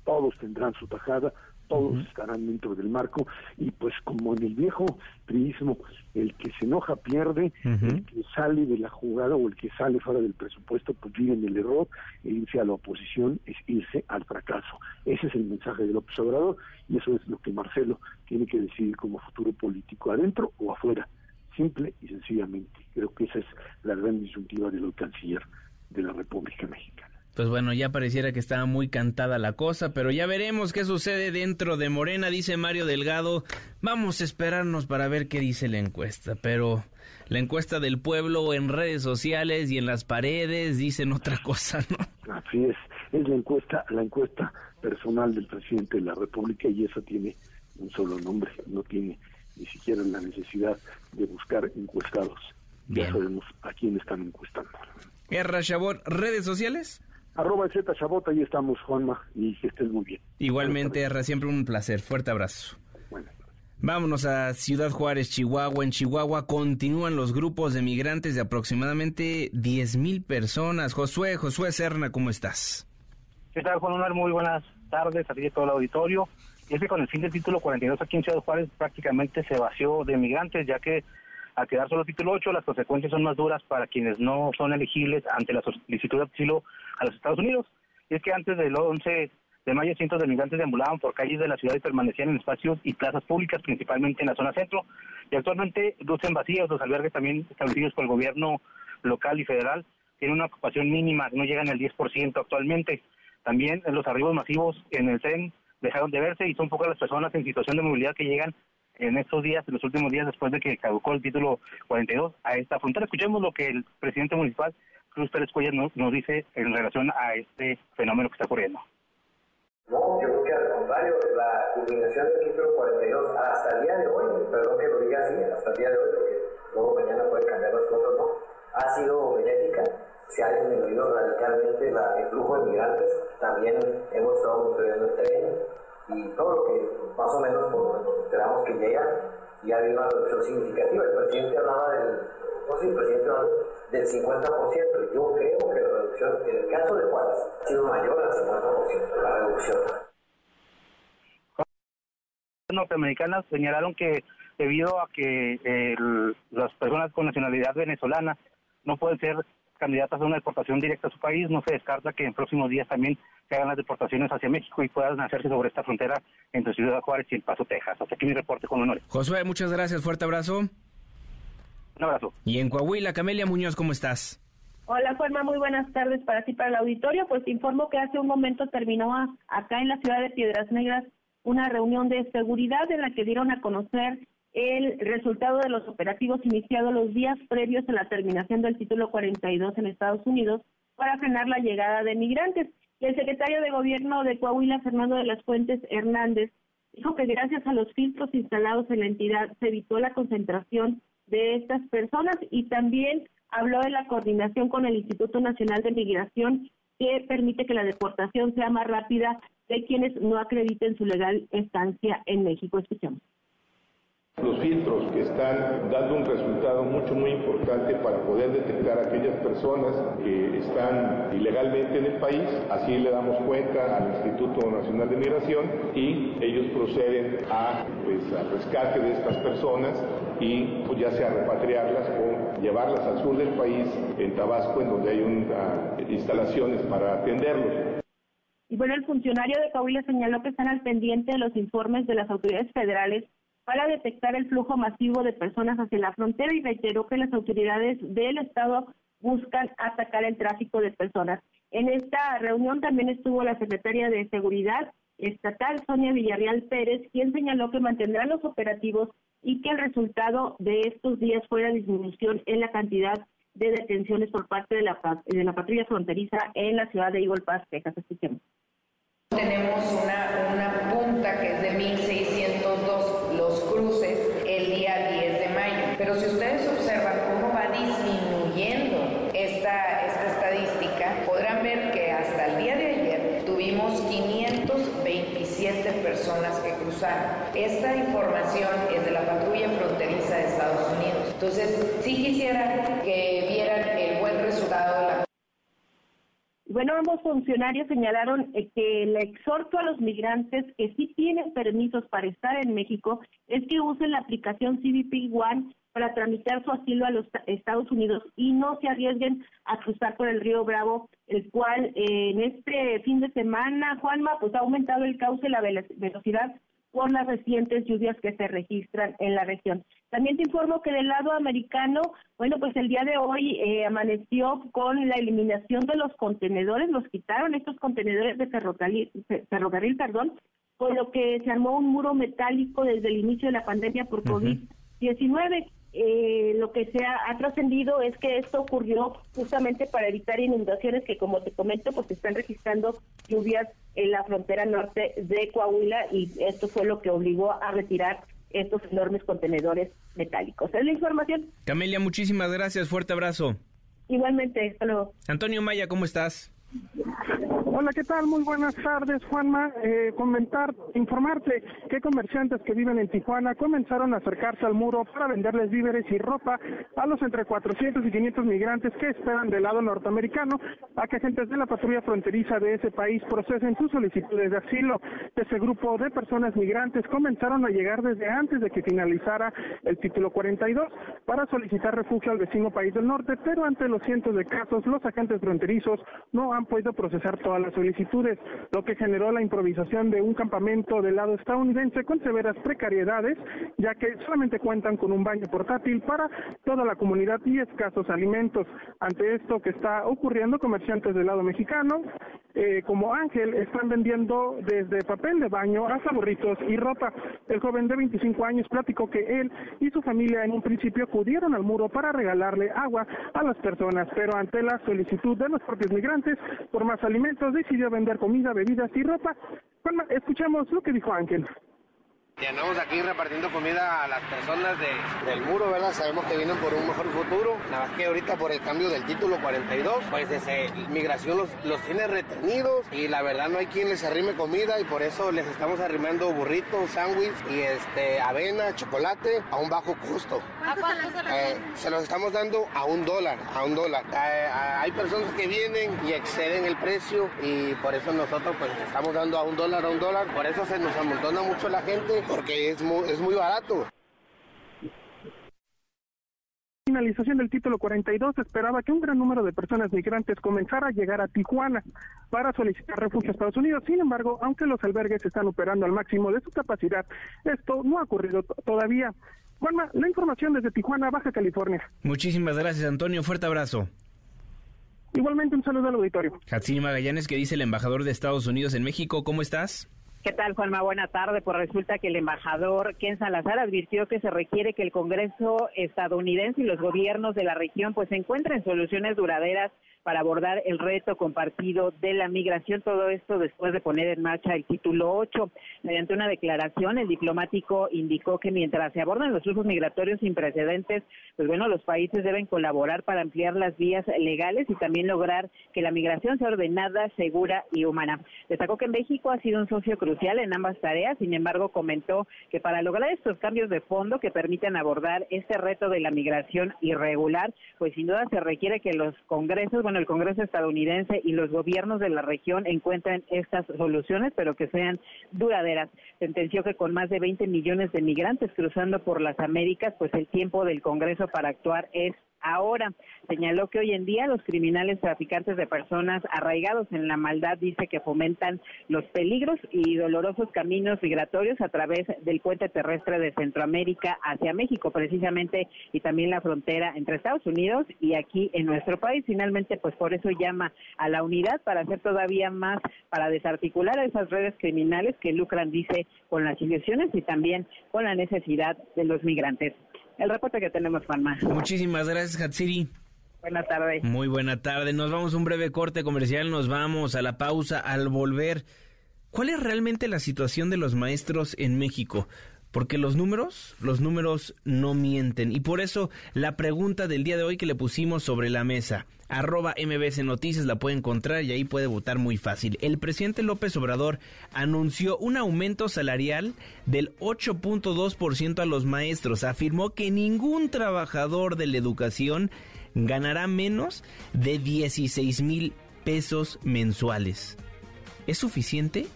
Todos tendrán su tajada, todos estarán dentro del marco y pues como en el viejo priismo el que se enoja pierde el que sale de la jugada o el que sale fuera del presupuesto pues vive en el error e irse a la oposición es irse al fracaso. Ese es el mensaje del observador y eso es lo que Marcelo tiene que decidir como futuro político adentro o afuera simple y sencillamente. Creo que esa es la gran disyuntiva del canciller de la República Mexicana pues bueno, ya pareciera que estaba muy cantada la cosa, pero ya veremos qué sucede dentro de Morena, dice Mario Delgado. Vamos a esperarnos para ver qué dice la encuesta, pero la encuesta del pueblo en redes sociales y en las paredes dicen otra cosa, ¿no? Así es, es la encuesta, la encuesta personal del presidente de la República y eso tiene un solo nombre, no tiene ni siquiera la necesidad de buscar encuestados. Ya sabemos a quién están encuestando. Guerra Chabot, redes sociales. Arroba Z Chabota, ahí estamos, Juanma, y que estés muy bien. Igualmente, Erra, siempre un placer. Fuerte abrazo. Vámonos a Ciudad Juárez, Chihuahua. En Chihuahua continúan los grupos de migrantes de aproximadamente 10 mil personas. Josué, Josué Serna, ¿cómo estás? ¿Qué tal, Juan Omar? Muy buenas tardes a ti y todo el auditorio. Y es que con el fin del título 42 aquí en Ciudad Juárez prácticamente se vació de migrantes, ya que al quedar solo título 8 las consecuencias son más duras para quienes no son elegibles ante la solicitud de asilo a los Estados Unidos. Y es que antes del 11 de mayo cientos de migrantes deambulaban por calles de la ciudad y permanecían en espacios y plazas públicas, principalmente en la zona centro. Y actualmente lucen vacíos los albergues también establecidos por el gobierno local y federal. Tienen una ocupación mínima, no llegan al 10% actualmente. También los arribos masivos en el CEN dejaron de verse y son pocas las personas en situación de movilidad que llegan en estos días, en los últimos días después de que caducó el título 42 a esta frontera. Escuchemos lo que el presidente municipal, Cruz Pérez Cuellar, nos, dice en relación a este fenómeno que está ocurriendo. No, yo creo que al contrario, la culminación del título 42 hasta el día de hoy, perdón que lo diga así, hasta el día de hoy, porque luego mañana puede cambiar las cosas, ¿no? Ha sido benéfica, se ha disminuido radicalmente la, el flujo de migrantes, también hemos estado monitoreando el tren y todo lo que más o menos esperamos que llega, y ha habido una reducción significativa. El presidente hablaba del, no sé, el presidente hablaba del 50%, yo creo que la reducción, en el caso de Juárez, ha sido mayor al 50%, la reducción. norteamericanas señalaron que debido a que eh, las personas con nacionalidad venezolana no pueden ser candidatas a una deportación directa a su país, no se descarta que en próximos días también se hagan las deportaciones hacia México y puedan hacerse sobre esta frontera entre Ciudad Juárez y El Paso, Texas. Hasta aquí mi reporte con honor. Josué, muchas gracias, fuerte abrazo. Un abrazo. Y en Coahuila, Camelia Muñoz, ¿cómo estás? Hola Juanma, muy buenas tardes para ti, para el auditorio. Pues te informo que hace un momento terminó acá en la ciudad de Piedras Negras una reunión de seguridad en la que dieron a conocer el resultado de los operativos iniciados los días previos a la terminación del título 42 en Estados Unidos para frenar la llegada de migrantes. Y el secretario de Gobierno de Coahuila, Fernando de las Fuentes Hernández, dijo que gracias a los filtros instalados en la entidad se evitó la concentración de estas personas y también habló de la coordinación con el Instituto Nacional de Migración que permite que la deportación sea más rápida de quienes no acrediten su legal estancia en México. Escuchamos. Los filtros que están dando un resultado mucho, muy importante para poder detectar a aquellas personas que están ilegalmente en el país. Así le damos cuenta al Instituto Nacional de Migración y ellos proceden a, pues, al rescate de estas personas y pues, ya sea repatriarlas o llevarlas al sur del país, en Tabasco, en donde hay una, instalaciones para atenderlos. Y bueno, el funcionario de Coahuila señaló que están al pendiente de los informes de las autoridades federales para detectar el flujo masivo de personas hacia la frontera y reiteró que las autoridades del Estado buscan atacar el tráfico de personas. En esta reunión también estuvo la secretaria de Seguridad Estatal, Sonia Villarreal Pérez, quien señaló que mantendrán los operativos y que el resultado de estos días fue la disminución en la cantidad de detenciones por parte de la, de la patrulla fronteriza en la ciudad de Eagle Pass, Texas. Escuchemos. Tenemos una, una punta que es de 1602 los cruces el día 10 de mayo. Pero si ustedes observan cómo va disminuyendo esta, esta estadística, podrán ver que hasta el día de ayer tuvimos 527 personas que cruzaron. Esta información es de la patrulla fronteriza de Estados Unidos. Entonces, sí quisiera que vieran el buen resultado de la bueno, ambos funcionarios señalaron eh, que el exhorto a los migrantes que sí tienen permisos para estar en México es que usen la aplicación CBP One para tramitar su asilo a los Estados Unidos y no se arriesguen a cruzar por el río Bravo, el cual eh, en este fin de semana, Juanma, pues ha aumentado el cauce y la velocidad por las recientes lluvias que se registran en la región. También te informo que del lado americano, bueno, pues el día de hoy eh, amaneció con la eliminación de los contenedores, los quitaron estos contenedores de ferrocarril, ferrocarril perdón, con lo que se armó un muro metálico desde el inicio de la pandemia por COVID-19. Eh, lo que se ha, ha trascendido es que esto ocurrió justamente para evitar inundaciones que, como te comento, pues están registrando lluvias en la frontera norte de Coahuila y esto fue lo que obligó a retirar estos enormes contenedores metálicos. Es la información. Camelia, muchísimas gracias. Fuerte abrazo. Igualmente, hasta luego. Antonio Maya, ¿cómo estás? Hola, ¿qué tal? Muy buenas tardes, Juanma. Eh, comentar, informarte que comerciantes que viven en Tijuana comenzaron a acercarse al muro para venderles víveres y ropa a los entre 400 y 500 migrantes que esperan del lado norteamericano a que agentes de la patrulla fronteriza de ese país procesen sus solicitudes de asilo. Ese grupo de personas migrantes comenzaron a llegar desde antes de que finalizara el título 42 para solicitar refugio al vecino país del norte, pero ante los cientos de casos, los agentes fronterizos no han podido procesar todas las solicitudes, lo que generó la improvisación de un campamento del lado estadounidense con severas precariedades, ya que solamente cuentan con un baño portátil para toda la comunidad y escasos alimentos. Ante esto que está ocurriendo, comerciantes del lado mexicano eh, como Ángel están vendiendo desde papel de baño hasta burritos y ropa. El joven de 25 años platicó que él y su familia en un principio acudieron al muro para regalarle agua a las personas, pero ante la solicitud de los propios migrantes por más alimentos decidió vender comida, bebidas y ropa. Bueno, escuchemos lo que dijo Ángel. Y andamos aquí repartiendo comida a las personas de, del muro, ¿verdad? Sabemos que vienen por un mejor futuro. Nada más que ahorita por el cambio del título 42, pues ese, migración los, los tiene retenidos y la verdad no hay quien les arrime comida y por eso les estamos arrimando burritos, sándwich y este, avena, chocolate a un bajo costo. Eh, se los estamos dando a un dólar, a un dólar. Eh, hay personas que vienen y exceden el precio y por eso nosotros pues estamos dando a un dólar, a un dólar. Por eso se nos amontona mucho la gente porque es muy, es muy barato. finalización del título 42 esperaba que un gran número de personas migrantes comenzara a llegar a Tijuana para solicitar refugio a Estados Unidos. Sin embargo, aunque los albergues están operando al máximo de su capacidad, esto no ha ocurrido todavía. Juanma, la información desde Tijuana, Baja California. Muchísimas gracias, Antonio. Fuerte abrazo. Igualmente un saludo al auditorio. Hatsini Magallanes, que dice el embajador de Estados Unidos en México, ¿cómo estás? ¿Qué tal, Juanma? Buena tarde. Pues resulta que el embajador Ken Salazar advirtió que se requiere que el Congreso estadounidense y los gobiernos de la región pues encuentren soluciones duraderas para abordar el reto compartido de la migración. Todo esto después de poner en marcha el título 8. Mediante una declaración, el diplomático indicó que mientras se abordan los flujos migratorios sin precedentes, pues bueno, los países deben colaborar para ampliar las vías legales y también lograr que la migración sea ordenada, segura y humana. Destacó que México ha sido un socio crucial en ambas tareas, sin embargo comentó que para lograr estos cambios de fondo que permitan abordar este reto de la migración irregular, pues sin duda se requiere que los congresos, bueno, el Congreso estadounidense y los gobiernos de la región encuentren estas soluciones, pero que sean duraderas. Sentenció que con más de 20 millones de migrantes cruzando por las Américas, pues el tiempo del Congreso para actuar es ahora. Señaló que hoy en día los criminales traficantes de personas arraigados en la maldad dice que fomentan los peligros y dolorosos caminos migratorios a través del puente terrestre de Centroamérica hacia México precisamente y también la frontera entre Estados Unidos y aquí en nuestro país. Finalmente, pues por eso llama a la unidad para hacer todavía más, para desarticular a esas redes criminales que lucran, dice, con las ilusiones y también con la necesidad de los migrantes el reporte que tenemos, Juanma. Muchísimas gracias, Hatsiri. Buena tarde. Muy buena tarde. Nos vamos a un breve corte comercial, nos vamos a la pausa al volver. ¿Cuál es realmente la situación de los maestros en México? Porque los números, los números no mienten. Y por eso la pregunta del día de hoy que le pusimos sobre la mesa, arroba MBC Noticias la puede encontrar y ahí puede votar muy fácil. El presidente López Obrador anunció un aumento salarial del 8.2% a los maestros. Afirmó que ningún trabajador de la educación ganará menos de 16 mil pesos mensuales. ¿Es suficiente?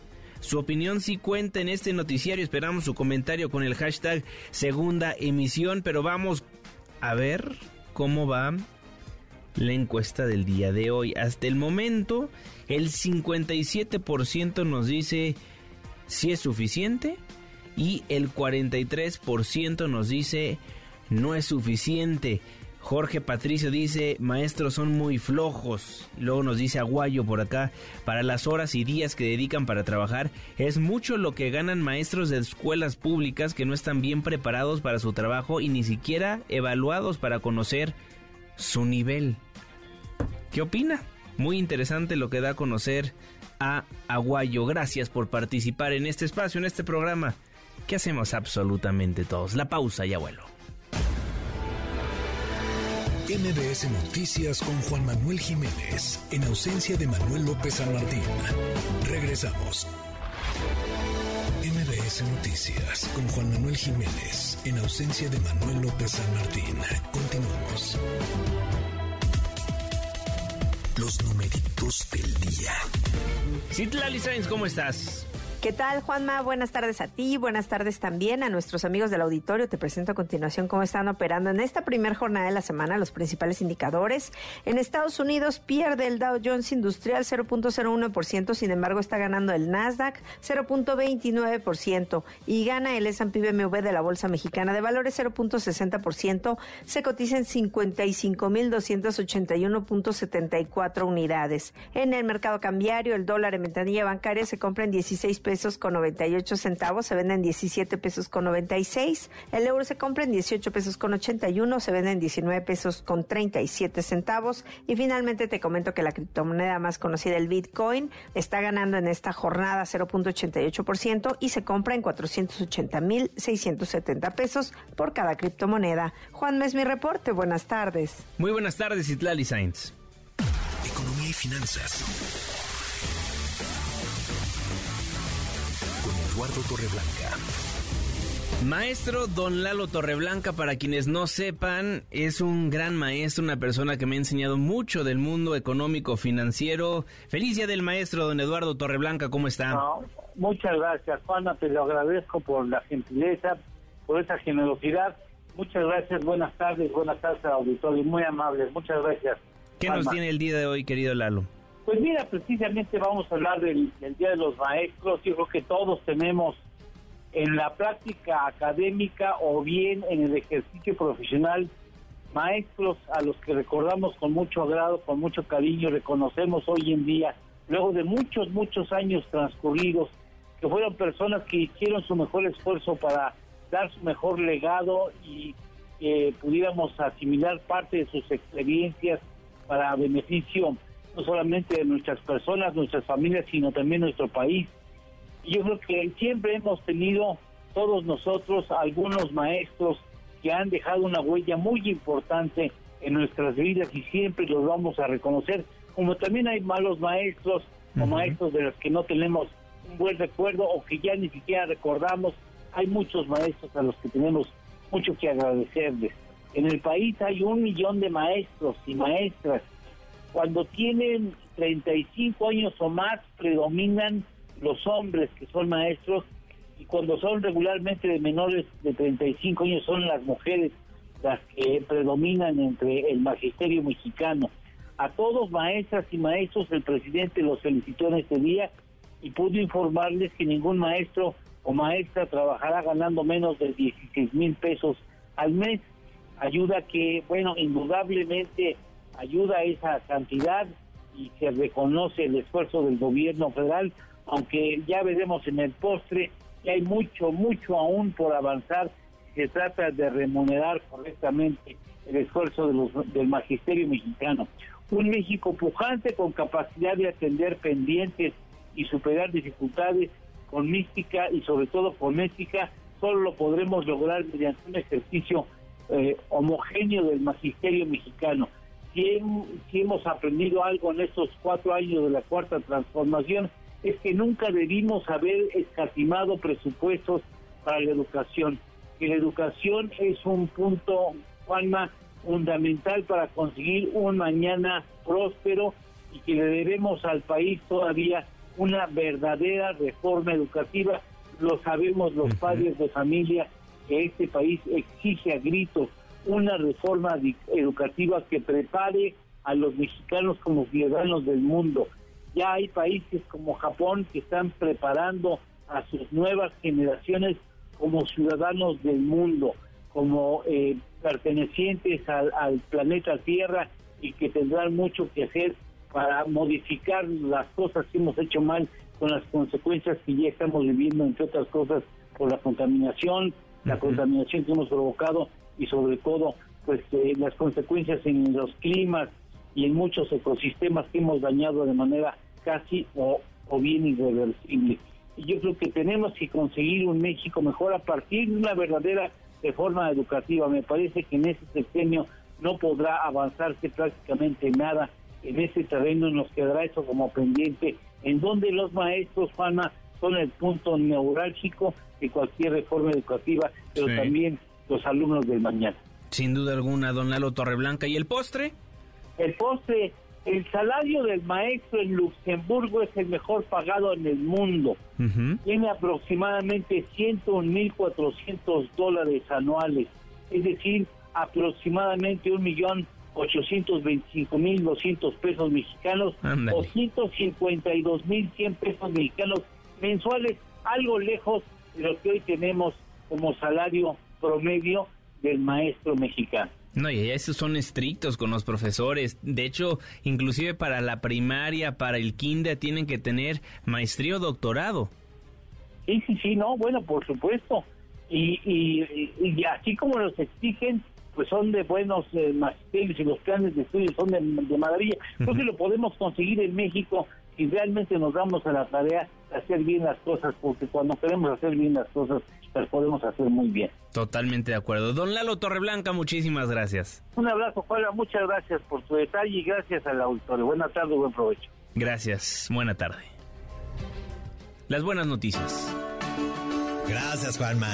Su opinión sí cuenta en este noticiario. Esperamos su comentario con el hashtag segunda emisión, pero vamos a ver cómo va la encuesta del día de hoy. Hasta el momento, el 57% nos dice si es suficiente y el 43% nos dice no es suficiente. Jorge Patricio dice, maestros son muy flojos. Luego nos dice Aguayo por acá, para las horas y días que dedican para trabajar, es mucho lo que ganan maestros de escuelas públicas que no están bien preparados para su trabajo y ni siquiera evaluados para conocer su nivel. ¿Qué opina? Muy interesante lo que da a conocer a Aguayo. Gracias por participar en este espacio, en este programa que hacemos absolutamente todos. La pausa y abuelo. MBS Noticias con Juan Manuel Jiménez, en ausencia de Manuel López San Martín. Regresamos. MBS Noticias con Juan Manuel Jiménez, en ausencia de Manuel López San Martín. Continuamos. Los numeritos del día. Citlali Sainz, ¿cómo estás? ¿Qué tal, Juanma? Buenas tardes a ti, buenas tardes también a nuestros amigos del auditorio. Te presento a continuación cómo están operando en esta primera jornada de la semana los principales indicadores. En Estados Unidos pierde el Dow Jones Industrial 0.01%, sin embargo está ganando el Nasdaq 0.29% y gana el S&P BMW de la Bolsa Mexicana de Valores 0.60%, se cotiza en 55.281.74 unidades. En el mercado cambiario, el dólar en ventanilla bancaria se compra en 16 pesos pesos con 98 centavos, se venden 17 pesos con 96. El euro se compra en 18 pesos con 81, se vende en 19 pesos con 37 centavos. Y finalmente te comento que la criptomoneda más conocida, el Bitcoin, está ganando en esta jornada 0.88% y se compra en 480.670 pesos por cada criptomoneda. Juan es mi reporte. Buenas tardes. Muy buenas tardes, Itlali Sainz. Economía y finanzas. Eduardo Torreblanca. Maestro Don Lalo Torreblanca, para quienes no sepan, es un gran maestro, una persona que me ha enseñado mucho del mundo económico financiero. Feliz día del maestro, don Eduardo Torreblanca, ¿cómo está? muchas gracias, Juana, te lo agradezco por la gentileza, por esa generosidad. Muchas gracias, buenas tardes, buenas tardes al auditorio, muy amables, muchas gracias. ¿Qué nos tiene el día de hoy, querido Lalo? Pues mira, precisamente vamos a hablar del, Día de los Maestros. Yo creo que todos tenemos en la práctica académica o bien en el ejercicio profesional maestros a los que recordamos con mucho agrado, con mucho cariño, reconocemos hoy en día, luego de muchos, muchos años transcurridos, que fueron personas que hicieron su mejor esfuerzo para dar su mejor legado y que pudiéramos asimilar parte de sus experiencias para beneficio no solamente de nuestras personas, nuestras familias, sino también nuestro país. Yo creo que siempre hemos tenido todos nosotros algunos maestros que han dejado una huella muy importante en nuestras vidas y siempre los vamos a reconocer, como también hay malos maestros o maestros de los que no tenemos un buen recuerdo o que ya ni siquiera recordamos, hay muchos maestros a los que tenemos mucho que agradecerles. En el país hay un millón de maestros y maestras cuando tienen 35 años o más, predominan los hombres que son maestros y cuando son regularmente de menores de 35 años son las mujeres las que predominan entre el magisterio mexicano. A todos maestras y maestros el presidente los felicitó en este día y pudo informarles que ningún maestro o maestra trabajará ganando menos de 16 mil pesos al mes. Ayuda que, bueno, indudablemente ayuda a esa cantidad y se reconoce el esfuerzo del gobierno federal, aunque ya veremos en el postre que hay mucho, mucho aún por avanzar. Se trata de remunerar correctamente el esfuerzo del magisterio mexicano. Un México pujante con capacidad de atender pendientes y superar dificultades con mística y sobre todo con ética, solo lo podremos lograr mediante un ejercicio eh, homogéneo del magisterio mexicano si, hemos aprendido algo en estos cuatro años de la cuarta transformación, es que nunca debimos haber escatimado presupuestos para la educación. Que la educación es un punto, Juanma, fundamental para conseguir un mañana próspero y que le debemos al país todavía una verdadera reforma educativa. Lo sabemos los padres de familia que este país exige a gritos una reforma educativa que prepare a los mexicanos como ciudadanos del mundo. Ya hay países como Japón que están preparando a sus nuevas generaciones como ciudadanos del mundo, como eh, pertenecientes al, al planeta Tierra y que tendrán mucho que hacer para modificar las cosas que hemos hecho mal con las consecuencias que ya estamos viviendo, entre otras cosas, por la contaminación, la contaminación que hemos provocado y sobre todo pues eh, las consecuencias en los climas y en muchos ecosistemas que hemos dañado de manera casi o, o bien irreversible. Y yo creo que tenemos que conseguir un México mejor a partir de una verdadera reforma educativa. Me parece que en ese sexenio no podrá avanzarse prácticamente nada en ese terreno, nos quedará eso como pendiente, en donde los maestros, Juana, son el punto neurálgico de cualquier reforma educativa, pero también los alumnos del mañana. Sin duda alguna, don Lalo Torreblanca. ¿Y el postre? El postre, El salario del maestro en Luxemburgo es el mejor pagado en el mundo. Tiene aproximadamente 101.400 dólares anuales, es decir, aproximadamente un millón 825 mil 200 pesos mexicanos Ándale. o 152 mil 100 pesos mexicanos mensuales, algo lejos de lo que hoy tenemos como salario promedio del maestro mexicano. No, y esos son estrictos con los profesores. De hecho, inclusive para la primaria, para el kinder, tienen que tener maestría o doctorado. Sí, sí, sí, no, bueno, por supuesto. Y, y, y así como los exigen, pues son de buenos eh, magisterios y los planes de estudio son de, de maravilla. Creo que lo podemos conseguir en México si realmente nos damos a la tarea de hacer bien las cosas, porque cuando queremos hacer bien las cosas, las podemos hacer muy bien. Totalmente de acuerdo. Don Lalo Torreblanca, muchísimas gracias. Un abrazo, Juan, muchas gracias por tu detalle y gracias al auditorio. Buenas tardes, buen provecho. Gracias. Buena tarde. Las buenas noticias. Gracias, Juanma.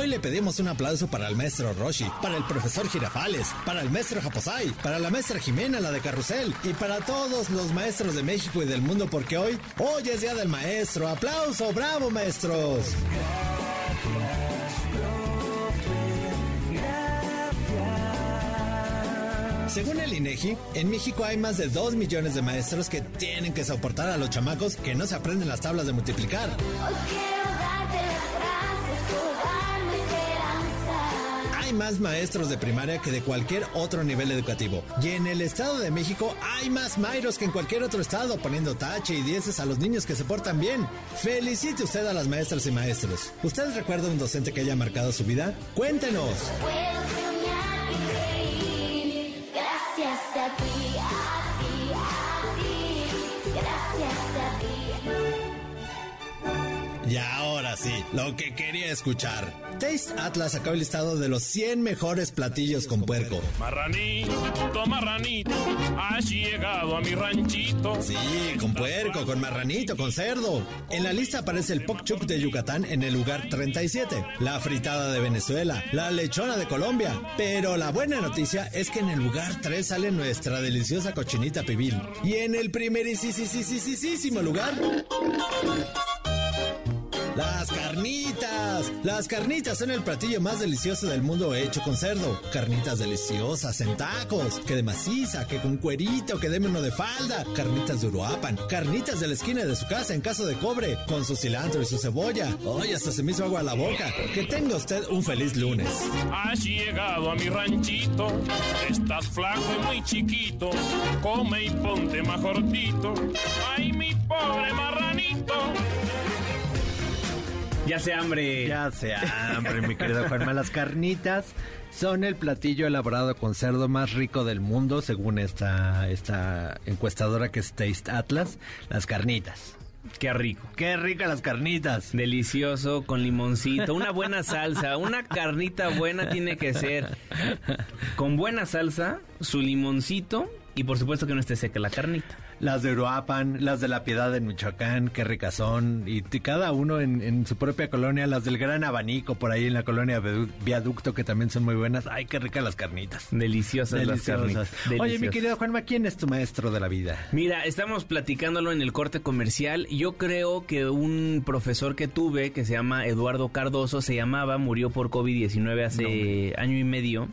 Hoy le pedimos un aplauso para el maestro Roshi, para el profesor Girafales, para el maestro Japosai, para la maestra Jimena, la de Carrusel, y para todos los maestros de México y del mundo, porque hoy, hoy es Día del Maestro. ¡Aplauso! ¡Bravo, maestros! Según el INEGI, en México hay más de 2 millones de maestros que tienen que soportar a los chamacos que no se aprenden las tablas de multiplicar. Hay más maestros de primaria que de cualquier otro nivel educativo. Y en el Estado de México hay más mairos que en cualquier otro estado, poniendo tache y dieces a los niños que se portan bien. Felicite usted a las maestras y maestros. ¿Usted recuerda un docente que haya marcado su vida? Cuéntenos. Gracias a ti, Y ahora sí, lo que quería escuchar. Taste Atlas acaba el listado de los 100 mejores platillos con puerco. Marranito, marranito, has llegado a mi ranchito. Sí, con puerco, con marranito, con cerdo. En la lista aparece el pok chuk de Yucatán en el lugar 37, la fritada de Venezuela, la lechona de Colombia. Pero la buena noticia es que en el lugar 3 sale nuestra deliciosa cochinita pibil. Y en el primerísimo lugar... Las carnitas. Las carnitas son el platillo más delicioso del mundo hecho con cerdo. Carnitas deliciosas en tacos, que de maciza, que con cuerito, que de uno de falda. Carnitas de Uruapan. Carnitas de la esquina de su casa en caso de cobre, con su cilantro y su cebolla. Ay, hasta se me hizo agua a la boca. Que tenga usted un feliz lunes. Has llegado a mi ranchito. Estás flaco y muy chiquito. Come y ponte más. Ay, mi pobre marranito. Ya se hambre. Ya se hambre, mi querido Juanma. Las carnitas son el platillo elaborado con cerdo más rico del mundo, según esta, esta encuestadora que es Taste Atlas. Las carnitas. Qué rico. Qué rica las carnitas. Delicioso, con limoncito, una buena salsa. Una carnita buena tiene que ser con buena salsa, su limoncito y por supuesto que no esté seca la carnita. Las de Uruapan, las de La Piedad en Michoacán, qué ricas son. Y cada uno en, en su propia colonia, las del Gran Abanico, por ahí en la colonia Viadu- Viaducto, que también son muy buenas. Ay, qué ricas las carnitas. Deliciosas, las carnitas. Oye, mi deliciosas. querido Juanma, ¿quién es tu maestro de la vida? Mira, estamos platicándolo en el corte comercial. Yo creo que un profesor que tuve, que se llama Eduardo Cardoso, se llamaba, murió por COVID-19 hace año y medio.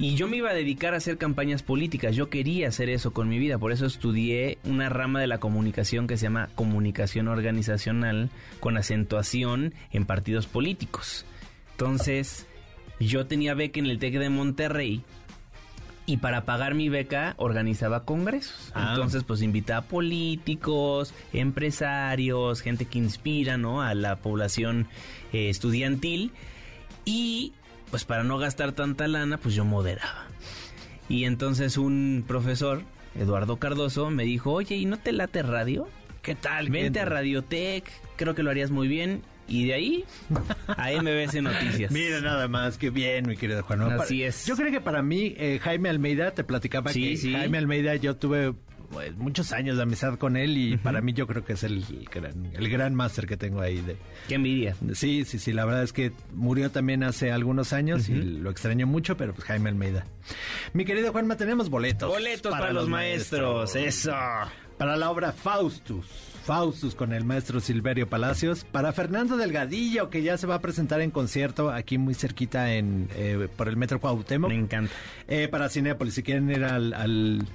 Y yo me iba a dedicar a hacer campañas políticas. Yo quería hacer eso con mi vida. Por eso estudié una rama de la comunicación que se llama comunicación organizacional con acentuación en partidos políticos. Entonces, yo tenía beca en el TEC de Monterrey y para pagar mi beca organizaba congresos. Ah. Entonces, pues invitaba políticos, empresarios, gente que inspira, ¿no? A la población eh, estudiantil. Y pues para no gastar tanta lana, pues yo moderaba. Y entonces un profesor, Eduardo Cardoso, me dijo, oye, ¿y no te late radio? ¿Qué tal? Vente a Radiotech, creo que lo harías muy bien. Y de ahí a MBS Noticias. Mira nada más, qué bien, mi querido Juanma. Así Para- es. Yo creo que para mí, eh, Jaime Almeida, te platicaba Sí, que sí. Jaime Almeida, yo tuve pues, muchos años de amistad con él y para mí yo creo que es el, gran, el gran máster que tengo ahí. De, Qué envidia. Sí, sí, sí, la verdad es que murió también hace algunos años y lo extraño mucho, pero pues Jaime Almeida. Mi querido Juanma, tenemos boletos. Boletos para, los, maestros. eso. Para la obra Faustus. Faustus con el maestro Silverio Palacios. Para Fernando Delgadillo, que ya se va a presentar en concierto aquí muy cerquita en eh, por el Metro Cuauhtémoc. Me encanta. Eh, para Cinépolis, si quieren ir al, al,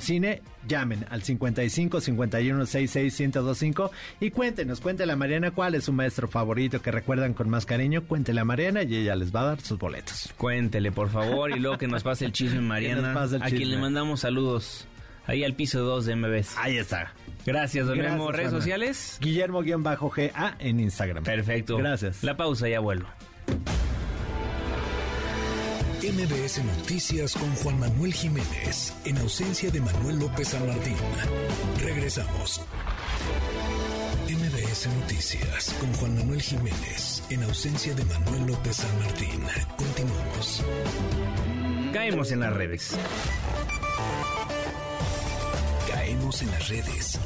cine, llamen al 55 51 66 1025 y cuéntenos, cuéntele a Mariana cuál es su maestro favorito que recuerdan con más cariño. Cuéntele a Mariana y ella les va a dar sus boletos. Cuéntele, por favor, y luego que nos pase el chisme, Mariana. a quien le mandamos saludos. Ahí al piso 2 de MBS. Ahí está. Gracias, don Memo. ¿Redes sociales? Guillermo-GA en Instagram. Perfecto. Gracias. La pausa y vuelvo. MBS Noticias con Juan Manuel Jiménez, en ausencia de Manuel López San Martín. Regresamos. MBS Noticias con Juan Manuel Jiménez, en ausencia de Manuel López San Martín. Continuamos. Caemos en las redes en las redes.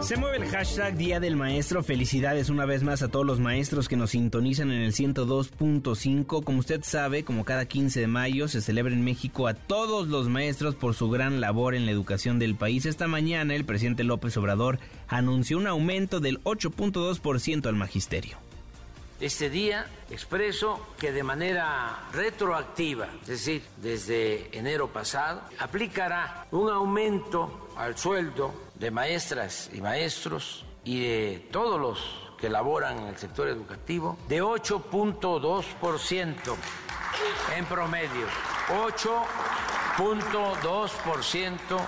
Se mueve el hashtag Día del Maestro. Felicidades una vez más a todos los maestros que nos sintonizan en el 102.5. Como usted sabe, como cada 15 de mayo se celebra en México a todos los maestros por su gran labor en la educación del país. Esta mañana el presidente López Obrador anunció un aumento del 8.2% al magisterio este día expreso que de manera retroactiva, es decir, desde enero pasado, aplicará un aumento al sueldo de maestras y maestros y de todos los que laboran en el sector educativo de 8.2% en promedio. 8.2%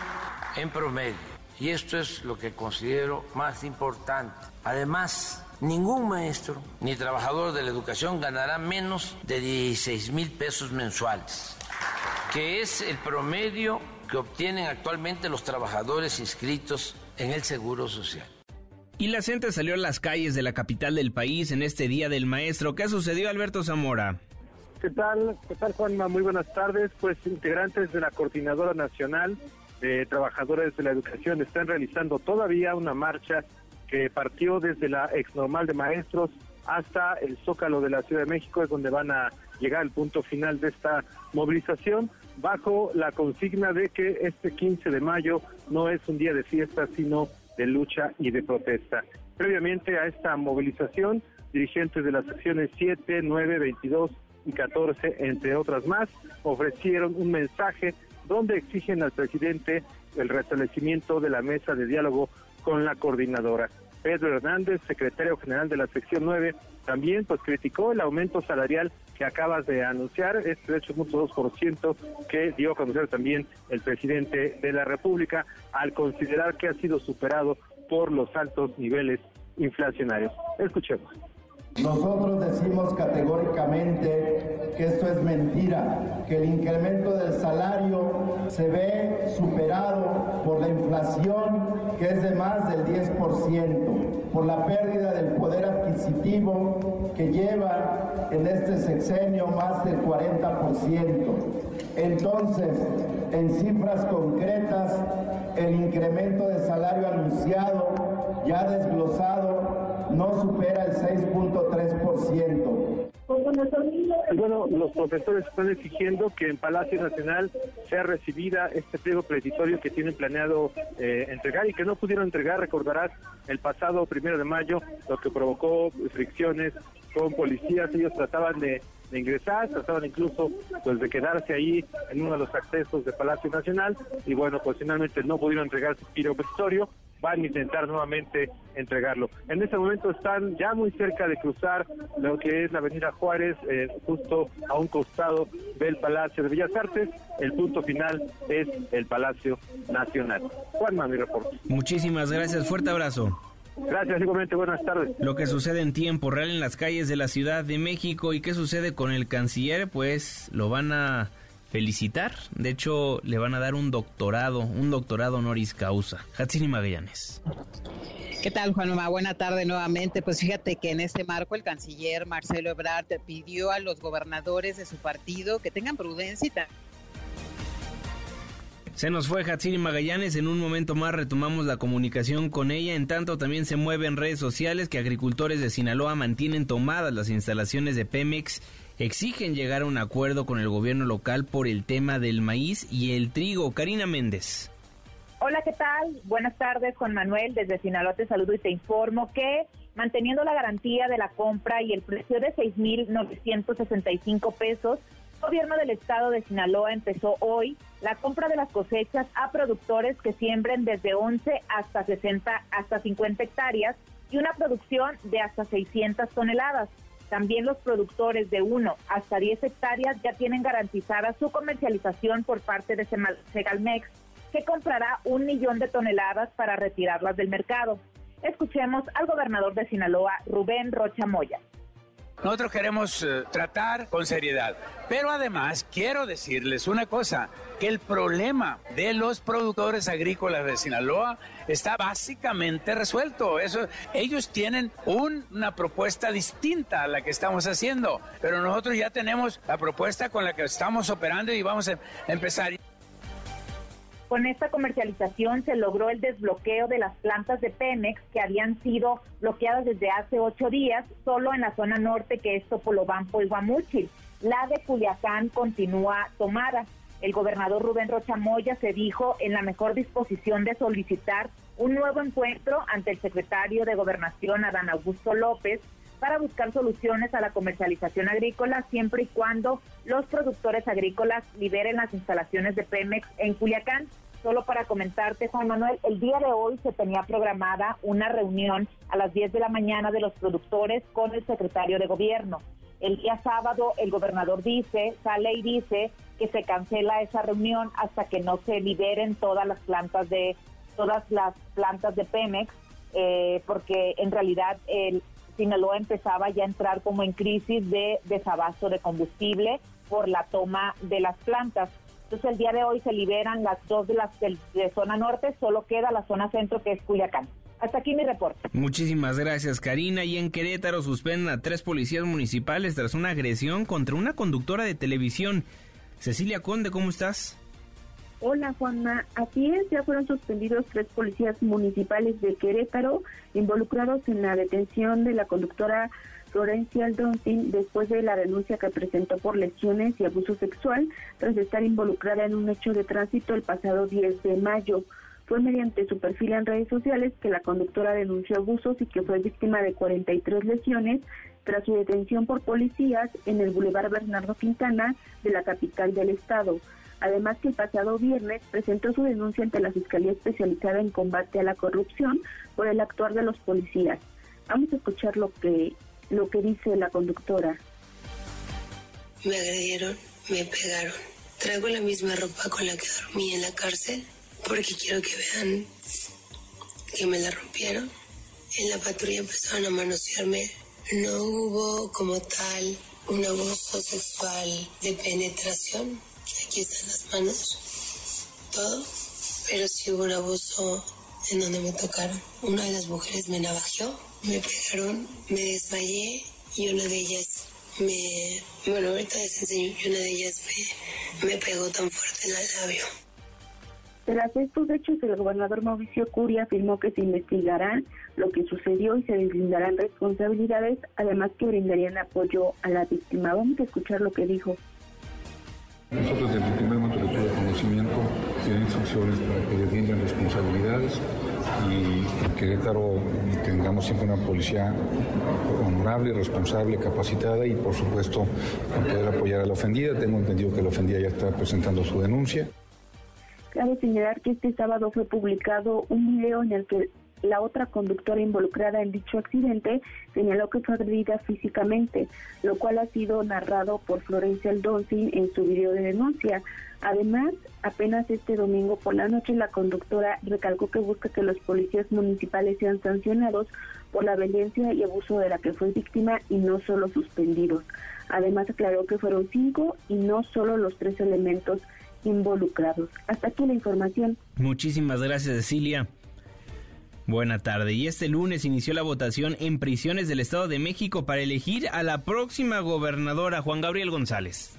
en promedio. Y esto es lo que considero más importante. Además, Ningún maestro ni trabajador de la educación ganará menos de 16 mil pesos mensuales, que es el promedio que obtienen actualmente los trabajadores inscritos en el Seguro Social. Y la gente salió a las calles de la capital del país en este Día del Maestro. ¿Qué sucedió, Alberto Zamora? ¿Qué tal? ¿Qué tal, Juanma? Muy buenas tardes. Pues integrantes de la Coordinadora Nacional de Trabajadores de la Educación están realizando todavía una marcha que partió desde la ex normal de maestros hasta el Zócalo de la Ciudad de México, es donde van a llegar al punto final de esta movilización, bajo la consigna de que este 15 de mayo no es un día de fiesta, sino de lucha y de protesta. Previamente a esta movilización, dirigentes de las secciones 7, 9, 22 y 14, entre otras más, ofrecieron un mensaje donde exigen al presidente el restablecimiento de la mesa de diálogo con la coordinadora. Pedro Hernández, secretario general de la sección 9, también pues criticó el aumento salarial que acabas de anunciar, este 8.2% que dio a conocer también el presidente de la República al considerar que ha sido superado por los altos niveles inflacionarios. Escuchemos. Nosotros decimos categóricamente que esto es mentira, que el incremento del salario se ve superado por la inflación que es de más del 10%, por la pérdida del poder adquisitivo que lleva en este sexenio más del 40%. Entonces, en cifras concretas, el incremento de salario anunciado, ya desglosado, no supera el 6.3%. Bueno, los profesores están exigiendo que en Palacio Nacional sea recibida este pliego preditorio que tienen planeado eh, entregar y que no pudieron entregar, recordarás, el pasado primero de mayo, lo que provocó fricciones con policías. Ellos trataban de, de ingresar, trataban incluso pues de quedarse ahí en uno de los accesos de Palacio Nacional y bueno, pues finalmente no pudieron entregar su pliego petitorio van a intentar nuevamente entregarlo. En este momento están ya muy cerca de cruzar lo que es la Avenida Juárez, eh, justo a un costado del Palacio de Bellas Artes. El punto final es el Palacio Nacional. Juan mi reporte. Muchísimas gracias, fuerte abrazo. Gracias, igualmente, buenas tardes. Lo que sucede en tiempo real en las calles de la Ciudad de México y qué sucede con el canciller, pues lo van a felicitar. De hecho, le van a dar un doctorado, un doctorado honoris causa. Hatsini Magallanes. ¿Qué tal, Juanma? Buena tarde nuevamente. Pues fíjate que en este marco el canciller Marcelo Ebrard pidió a los gobernadores de su partido que tengan prudencia y Se nos fue Hatsiri Magallanes, en un momento más retomamos la comunicación con ella, en tanto también se mueve en redes sociales que agricultores de Sinaloa mantienen tomadas las instalaciones de Pemex, exigen llegar a un acuerdo con el gobierno local por el tema del maíz y el trigo. Karina Méndez. Hola, ¿qué tal? Buenas tardes, Juan Manuel. Desde Sinaloa te saludo y te informo que manteniendo la garantía de la compra y el precio de 6.965 pesos, el gobierno del estado de Sinaloa empezó hoy la compra de las cosechas a productores que siembren desde 11 hasta 60 hasta 50 hectáreas y una producción de hasta 600 toneladas. También los productores de 1 hasta 10 hectáreas ya tienen garantizada su comercialización por parte de Segalmex que comprará un millón de toneladas para retirarlas del mercado. Escuchemos al gobernador de Sinaloa, Rubén Rocha Moya. Nosotros queremos eh, tratar con seriedad, pero además quiero decirles una cosa, que el problema de los productores agrícolas de Sinaloa está básicamente resuelto. Eso, ellos tienen una propuesta distinta a la que estamos haciendo, pero nosotros ya tenemos la propuesta con la que estamos operando y vamos a empezar. Con esta comercialización se logró el desbloqueo de las plantas de Pemex que habían sido bloqueadas desde hace ocho días, solo en la zona norte que es Topolobampo y Guamúchil. La de Culiacán continúa tomada. El gobernador Rubén Rocha Moya se dijo en la mejor disposición de solicitar un nuevo encuentro ante el secretario de Gobernación, Adán Augusto López, para buscar soluciones a la comercialización agrícola siempre y cuando los productores agrícolas liberen las instalaciones de Pemex en Culiacán. Solo para comentarte, Juan Manuel, el día de hoy se tenía programada una reunión a las 10 de la mañana de los productores con el secretario de gobierno. El día sábado el gobernador dice, sale y dice que se cancela esa reunión hasta que no se liberen todas las plantas de todas las plantas de Pemex, eh, porque en realidad el Sinaloa empezaba ya a entrar como en crisis de desabasto de combustible por la toma de las plantas. Entonces el día de hoy se liberan las dos de las de, zona norte, solo queda la zona centro que es Culiacán. Hasta aquí mi reporte. Muchísimas gracias, Karina. Y en Querétaro suspenden a tres policías municipales tras una agresión contra una conductora de televisión. Cecilia Conde, ¿cómo estás? Hola Juanma, así es, ya fueron suspendidos tres policías municipales de Querétaro involucrados en la detención de la conductora Florencia Aldonsin después de la denuncia que presentó por lesiones y abuso sexual tras estar involucrada en un hecho de tránsito el pasado 10 de mayo. Fue mediante su perfil en redes sociales que la conductora denunció abusos y que fue víctima de 43 lesiones tras su detención por policías en el Boulevard Bernardo Quintana de la capital del estado. Además que el pasado viernes presentó su denuncia ante la Fiscalía Especializada en Combate a la Corrupción por el actuar de los policías. Vamos a escuchar lo que lo que dice la conductora. Me agredieron, me pegaron. Traigo la misma ropa con la que dormí en la cárcel porque quiero que vean que me la rompieron. En la patrulla empezaron a manosearme. No hubo como tal un abuso sexual de penetración. Aquí están las manos. Todo. Pero sí hubo un abuso en donde me tocaron. Una de las mujeres me navajeó me pegaron, me desmayé y una de ellas me, bueno, ahorita les enseño, y una de ellas me, me pegó tan fuerte en el labio. Tras estos hechos, el gobernador Mauricio Curia afirmó que se investigarán lo que sucedió y se deslindarán responsabilidades, además que brindarían apoyo a la víctima. Vamos a escuchar lo que dijo. Nosotros desde el primer momento de conocimiento, tienen instrucciones para que deslindan responsabilidades y en Querétaro tengamos siempre una policía honorable, responsable, capacitada y por supuesto poder apoyar a la ofendida. Tengo entendido que la ofendida ya está presentando su denuncia. Cabe señalar que este sábado fue publicado un video en el que la otra conductora involucrada en dicho accidente señaló que fue agredida físicamente, lo cual ha sido narrado por Florencia Aldonzi en su video de denuncia. Además, apenas este domingo por la noche la conductora recalcó que busca que los policías municipales sean sancionados por la violencia y abuso de la que fue víctima y no solo suspendidos. Además aclaró que fueron cinco y no solo los tres elementos involucrados. Hasta aquí la información. Muchísimas gracias, Cecilia. Buena tarde. Y este lunes inició la votación en prisiones del Estado de México para elegir a la próxima gobernadora, Juan Gabriel González.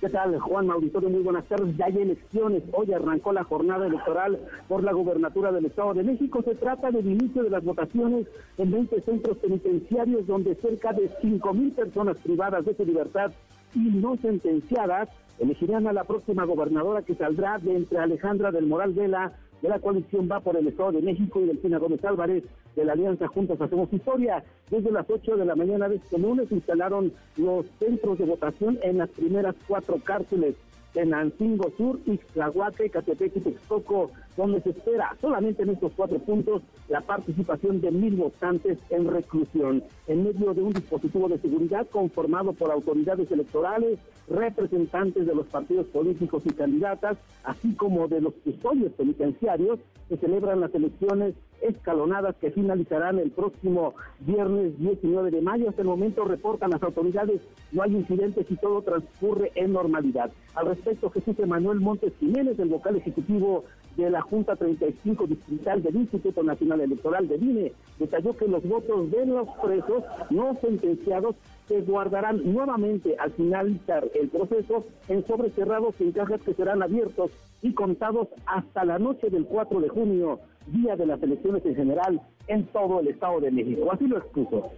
¿Qué tal, Juan Auditorio? Muy buenas tardes. Ya hay elecciones. Hoy arrancó la jornada electoral por la gubernatura del Estado de México. Se trata del inicio de las votaciones en 20 centros penitenciarios donde cerca de 5 mil personas privadas de su libertad y no sentenciadas elegirán a la próxima gobernadora que saldrá de entre Alejandra del Moral Vela de la coalición Va por el Estado de México y Delfina Gómez Álvarez de la Alianza Juntos Hacemos Historia. Desde las 8 de la mañana de este lunes instalaron los centros de votación en las primeras cuatro cárceles en Ancingo Sur, Ixtlahuaca, Catepec y Texcoco, donde se espera solamente en estos cuatro puntos la participación de mil votantes en reclusión, en medio de un dispositivo de seguridad conformado por autoridades electorales, representantes de los partidos políticos y candidatas, así como de los custodios penitenciarios, que celebran las elecciones escalonadas que finalizarán el próximo viernes 19 de mayo. Hasta el momento reportan las autoridades, no hay incidentes y todo transcurre en normalidad. Al respecto, Jesús Emanuel Montes Jiménez, el vocal ejecutivo de la Junta 35 Distrital del Instituto Nacional Electoral de INE, detalló que los votos de los presos no sentenciados se guardarán nuevamente al finalizar el proceso en sobres cerrados en cajas que serán abiertos y contados hasta la noche del 4 de junio, día de las elecciones en general en todo el Estado de México. Así lo expuso.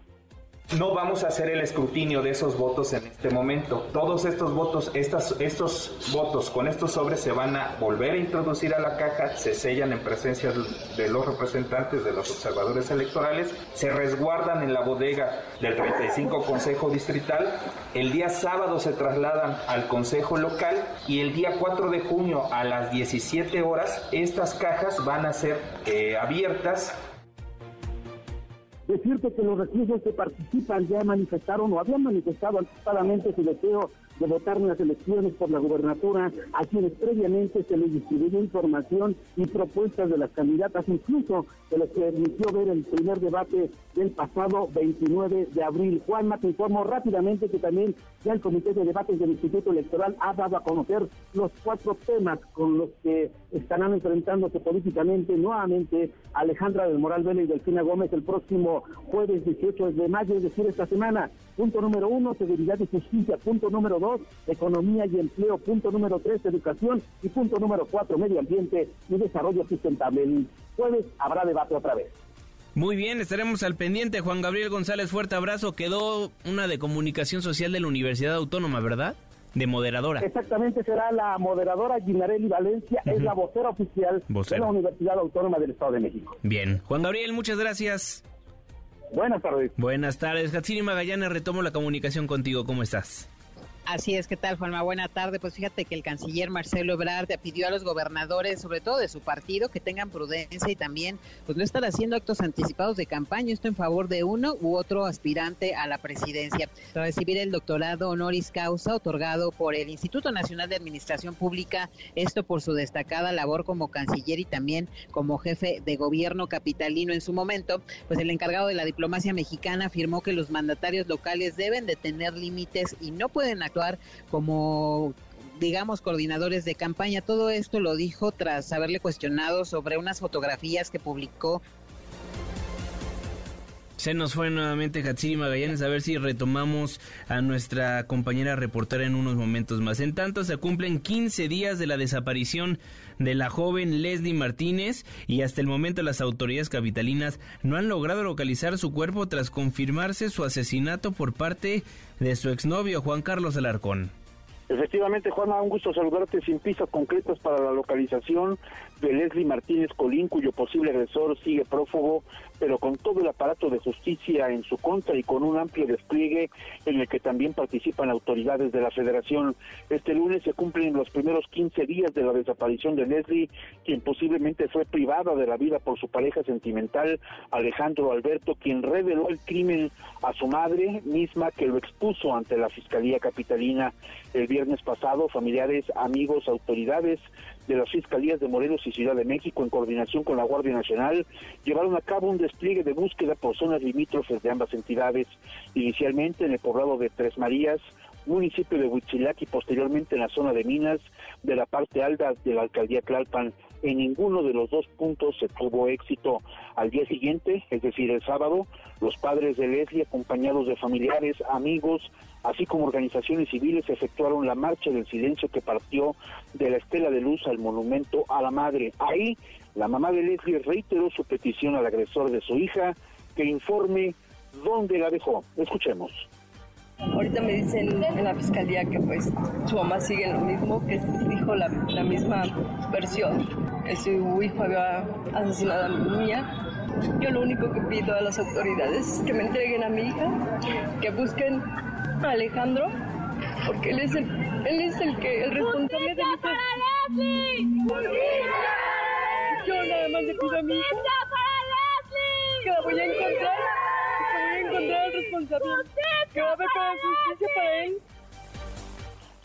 No vamos a hacer el escrutinio de esos votos en este momento. Todos estos votos, estos votos con estos sobres se van a volver a introducir a la caja, se sellan en presencia de los representantes de los observadores electorales, se resguardan en la bodega del 35 Consejo Distrital, el día sábado se trasladan al Consejo Local y el día 4 de junio a las 17 horas estas cajas van a ser eh, abiertas Decirte que los reclusos que participan ya manifestaron o habían manifestado anticipadamente su deseo de votar en las elecciones por la gubernatura, a quienes previamente se les distribuyó información y propuestas de las candidatas, incluso se les permitió ver el primer debate del pasado 29 de abril. Juanma, te informo rápidamente que también ya el Comité de Debates del Instituto Electoral ha dado a conocer los cuatro temas con los que estarán enfrentándose políticamente nuevamente Alejandra del Moral Vélez y Delfina Gómez el próximo jueves 18 de mayo, es decir, esta semana. Punto número uno, seguridad y justicia. Punto número dos, economía y empleo. Punto número tres, educación. Y punto número cuatro, medio ambiente y desarrollo sustentable. El jueves habrá debate otra vez. Muy bien, estaremos al pendiente. Juan Gabriel González, fuerte abrazo. Quedó una de comunicación social de la Universidad Autónoma, ¿verdad? De moderadora. Exactamente, será la moderadora Ginarelli Valencia, es la vocera oficial de la Universidad Autónoma del Estado de México. Bien. Juan Gabriel, muchas gracias. Buenas tardes. Buenas tardes. Hatsini Magallanes, retomo la comunicación contigo. ¿Cómo estás? Así es, ¿qué tal, Juanma? Buena tarde. Pues fíjate que el canciller Marcelo Ebrard pidió a los gobernadores, sobre todo de su partido, que tengan prudencia y también pues no estar haciendo actos anticipados de campaña, esto en favor de uno u otro aspirante a la presidencia. Tras recibir el doctorado honoris causa otorgado por el Instituto Nacional de Administración Pública, esto por su destacada labor como canciller y también como jefe de gobierno capitalino en su momento, pues el encargado de la diplomacia mexicana afirmó que los mandatarios locales deben de tener límites y no pueden como digamos, coordinadores de campaña. Todo esto lo dijo tras haberle cuestionado sobre unas fotografías que publicó. Se nos fue nuevamente Hatsiri Magallanes, a ver si retomamos a nuestra compañera reportera en unos momentos más. En tanto, se cumplen 15 días de la desaparición de la joven Leslie Martínez y hasta el momento las autoridades capitalinas no han logrado localizar su cuerpo tras confirmarse su asesinato por parte de su exnovio Juan Carlos Alarcón. Efectivamente, Juana, un gusto saludarte sin pistas concretas para la localización de Leslie Martínez Colín, cuyo posible agresor sigue prófugo, pero con todo el aparato de justicia en su contra y con un amplio despliegue en el que también participan autoridades de la federación. Este lunes se cumplen los primeros 15 días de la desaparición de Leslie, quien posiblemente fue privada de la vida por su pareja sentimental, Alejandro Alberto, quien reveló el crimen a su madre misma que lo expuso ante la Fiscalía Capitalina el viernes pasado. Familiares, amigos, autoridades de las Fiscalías de Morelos y Ciudad de México, en coordinación con la Guardia Nacional, llevaron a cabo un despliegue de búsqueda por zonas limítrofes de ambas entidades. Inicialmente en el poblado de Tres Marías, municipio de Huitzilac y posteriormente en la zona de Minas de la parte alta de la alcaldía Tlalpan. En ninguno de los dos puntos se tuvo éxito. Al día siguiente, es decir, el sábado, los padres de Leslie, acompañados de familiares, amigos, así como organizaciones civiles, efectuaron la marcha del silencio que partió de la estela de luz al monumento a la madre. Ahí, la mamá de Leslie reiteró su petición al agresor de su hija que informe dónde la dejó. Escuchemos. Ahorita me dicen en la fiscalía que pues su mamá sigue lo mismo, que dijo la, la misma versión, que su hijo había asesinado a mi niña. Yo lo único que pido a las autoridades es que me entreguen a mi hija, que busquen a Alejandro, porque él es el, él es el que el responsable de mi para Yo nada más le pido a mi hija que la voy a encontrar encontrar al responsable. Que va a haber justicia para él.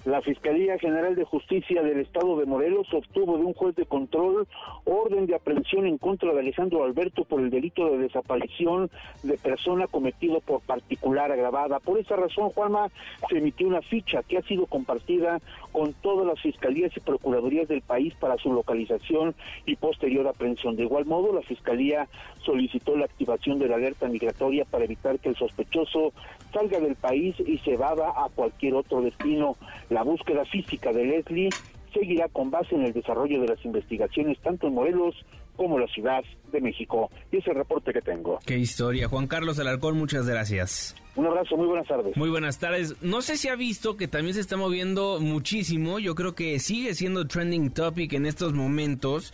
La Fiscalía General de Justicia del Estado de Morelos obtuvo de un juez de control orden de aprehensión en contra de Alejandro Alberto por el delito de desaparición de persona cometido por particular agravada. Por esa razón, Juanma, se emitió una ficha que ha sido compartida con todas las fiscalías y procuradurías del país para su localización y posterior aprehensión. De igual modo, la Fiscalía solicitó la activación de la alerta migratoria para evitar que el sospechoso salga del país y se vada a cualquier otro destino. La búsqueda física de Leslie seguirá con base en el desarrollo de las investigaciones tanto en Morelos como en la Ciudad de México. Y ese reporte que tengo. Qué historia. Juan Carlos Alarcón, muchas gracias. Un abrazo, muy buenas tardes. Muy buenas tardes. No sé si ha visto que también se está moviendo muchísimo. Yo creo que sigue siendo trending topic en estos momentos.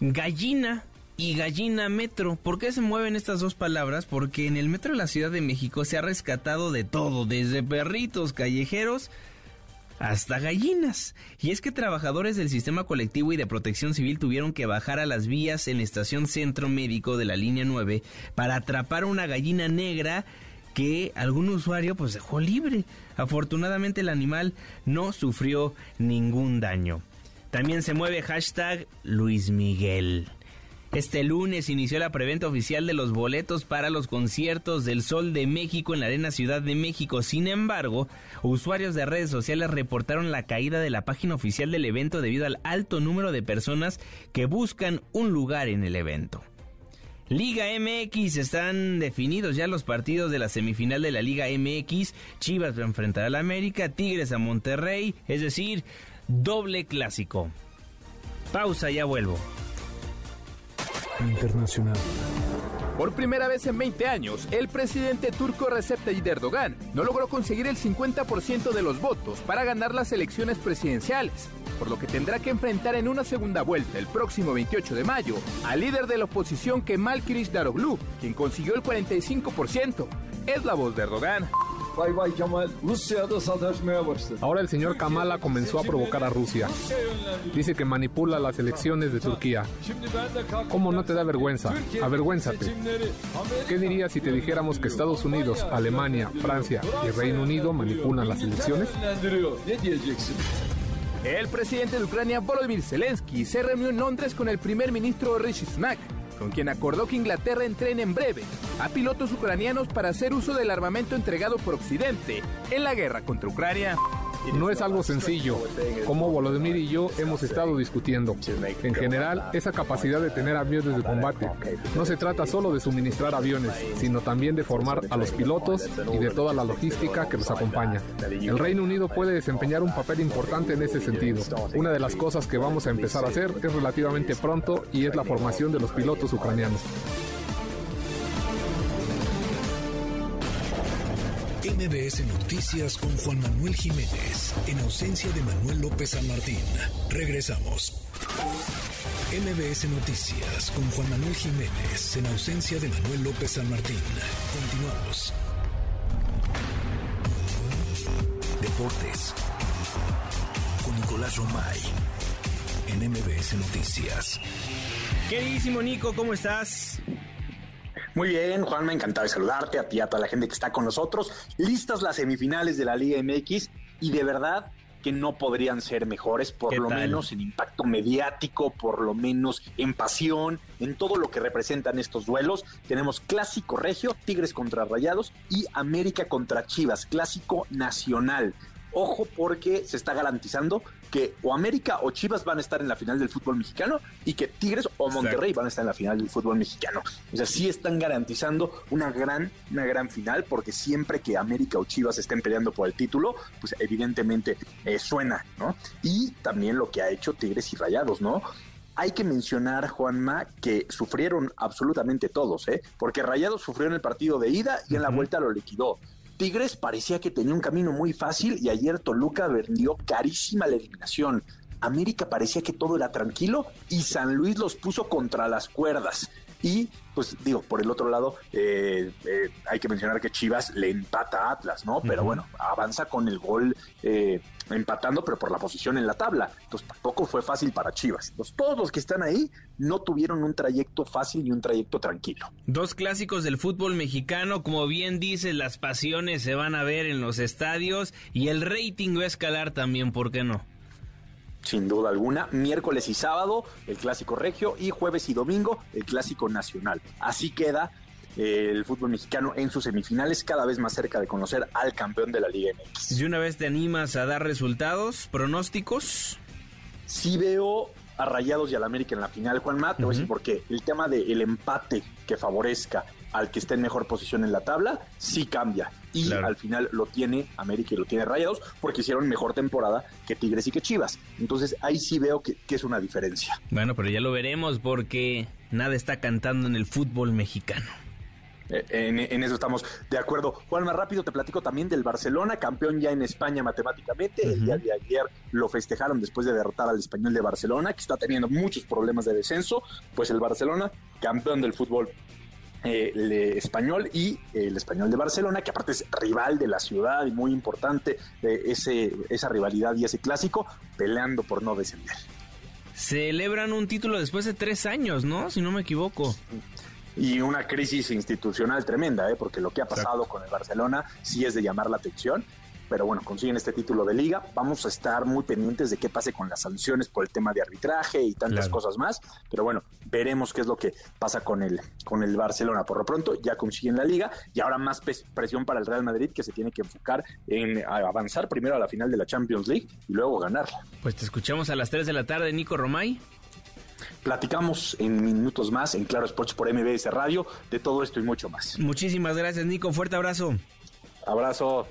Gallina y gallina metro. ¿Por qué se mueven estas dos palabras? Porque en el metro de la Ciudad de México se ha rescatado de todo, desde perritos callejeros hasta gallinas. Y es que trabajadores del sistema colectivo y de protección civil tuvieron que bajar a las vías en la estación Centro Médico de la línea 9 para atrapar una gallina negra que algún usuario pues dejó libre. Afortunadamente el animal no sufrió ningún daño. También se mueve hashtag Luis Miguel. Este lunes inició la preventa oficial de los boletos para los conciertos del Sol de México en la Arena Ciudad de México. Sin embargo, usuarios de redes sociales reportaron la caída de la página oficial del evento debido al alto número de personas que buscan un lugar en el evento. Liga MX están definidos ya los partidos de la semifinal de la Liga MX. Chivas va a enfrentar al América, Tigres a Monterrey, es decir, doble clásico. Pausa, ya vuelvo. Internacional. Por primera vez en 20 años, el presidente turco Recep Tayyip Erdogan no logró conseguir el 50% de los votos para ganar las elecciones presidenciales, por lo que tendrá que enfrentar en una segunda vuelta el próximo 28 de mayo al líder de la oposición Kemal Kılıçdaroğlu, quien consiguió el 45%. Es la voz de Erdogan. Ahora el señor Kamala comenzó a provocar a Rusia. Dice que manipula las elecciones de Turquía. ¿Cómo no te da vergüenza? Avergüénzate. ¿Qué dirías si te dijéramos que Estados Unidos, Alemania, Francia y Reino Unido manipulan las elecciones? El presidente de Ucrania, Volodymyr Zelensky, se reunió en Londres con el primer ministro Rishi Sunak con quien acordó que Inglaterra entrene en breve a pilotos ucranianos para hacer uso del armamento entregado por Occidente en la guerra contra Ucrania. No es algo sencillo, como Volodymyr y yo hemos estado discutiendo. En general, esa capacidad de tener aviones de combate. No se trata solo de suministrar aviones, sino también de formar a los pilotos y de toda la logística que los acompaña. El Reino Unido puede desempeñar un papel importante en ese sentido. Una de las cosas que vamos a empezar a hacer es relativamente pronto y es la formación de los pilotos ucranianos. MBS Noticias con Juan Manuel Jiménez, en ausencia de Manuel López San Martín. Regresamos. MBS Noticias con Juan Manuel Jiménez, en ausencia de Manuel López San Martín. Continuamos. Deportes. Con Nicolás Romay. En MBS Noticias. Queridísimo Nico, ¿cómo estás? Muy bien, Juan, me encantado de saludarte, a ti y a toda la gente que está con nosotros. Listas las semifinales de la Liga MX y de verdad que no podrían ser mejores, por lo menos en impacto mediático, por lo menos en pasión, en todo lo que representan estos duelos. Tenemos clásico regio, Tigres contra Rayados y América contra Chivas, clásico nacional. Ojo porque se está garantizando que o América o Chivas van a estar en la final del fútbol mexicano y que Tigres o Monterrey van a estar en la final del fútbol mexicano. O sea, sí están garantizando una gran, una gran final porque siempre que América o Chivas estén peleando por el título, pues evidentemente eh, suena, ¿no? Y también lo que ha hecho Tigres y Rayados, ¿no? hay que mencionar, Juanma, que sufrieron absolutamente todos, ¿eh? Porque Rayados sufrió en el partido de ida y en la vuelta lo liquidó. Tigres parecía que tenía un camino muy fácil y ayer Toluca vendió carísima la eliminación. América parecía que todo era tranquilo y San Luis los puso contra las cuerdas. Y pues digo, por el otro lado, eh, eh, hay que mencionar que Chivas le empata a Atlas, ¿no? Pero bueno, avanza con el gol eh, empatando, pero por la posición en la tabla. Entonces tampoco fue fácil para Chivas. Entonces todos los que están ahí no tuvieron un trayecto fácil ni un trayecto tranquilo. Dos clásicos del fútbol mexicano, como bien dice, las pasiones se van a ver en los estadios y el rating va a escalar también, ¿por qué no? sin duda alguna. Miércoles y sábado, el clásico regio, y jueves y domingo, el clásico nacional. Así queda el fútbol mexicano en sus semifinales, cada vez más cerca de conocer al campeón de la Liga MX. ¿Y una vez te animas a dar resultados, pronósticos? Sí veo a Rayados y al América en la final, Juan Matt, te voy a decir por qué. El tema del empate que favorezca al que esté en mejor posición en la tabla, sí cambia. Y al final lo tiene América y lo tiene Rayados porque hicieron mejor temporada que Tigres y que Chivas. Entonces ahí sí veo que, es una diferencia. Bueno, pero ya lo veremos porque nada está cantando en el fútbol mexicano. Eh, en, eso estamos de acuerdo. Juan, más rápido te platico también del Barcelona, campeón ya en España matemáticamente. El día de ayer lo festejaron después de derrotar al español de Barcelona, que está teniendo muchos problemas de descenso. Pues el Barcelona, campeón del fútbol eh, el español y el español de Barcelona, que aparte es rival de la ciudad y muy importante eh, ese, esa rivalidad y ese clásico, peleando por no descender. Celebran un título después de tres años, ¿no? Si no me equivoco. Y una crisis institucional tremenda, ¿eh? porque lo que ha pasado con el Barcelona sí es de llamar la atención pero bueno, consiguen este título de liga. Vamos a estar muy pendientes de qué pase con las sanciones por el tema de arbitraje y tantas cosas más, pero bueno, veremos qué es lo que pasa con el, con el Barcelona. Por lo pronto ya consiguen la liga y ahora más presión para el Real Madrid que se tiene que enfocar en avanzar primero a la final de la Champions League y luego ganarla. Pues te escuchamos a las 3 de la tarde, Nico Romay. Platicamos en minutos más en Claro Sports por MBS Radio de todo esto y mucho más. Muchísimas gracias, Nico. Fuerte abrazo. Abrazo.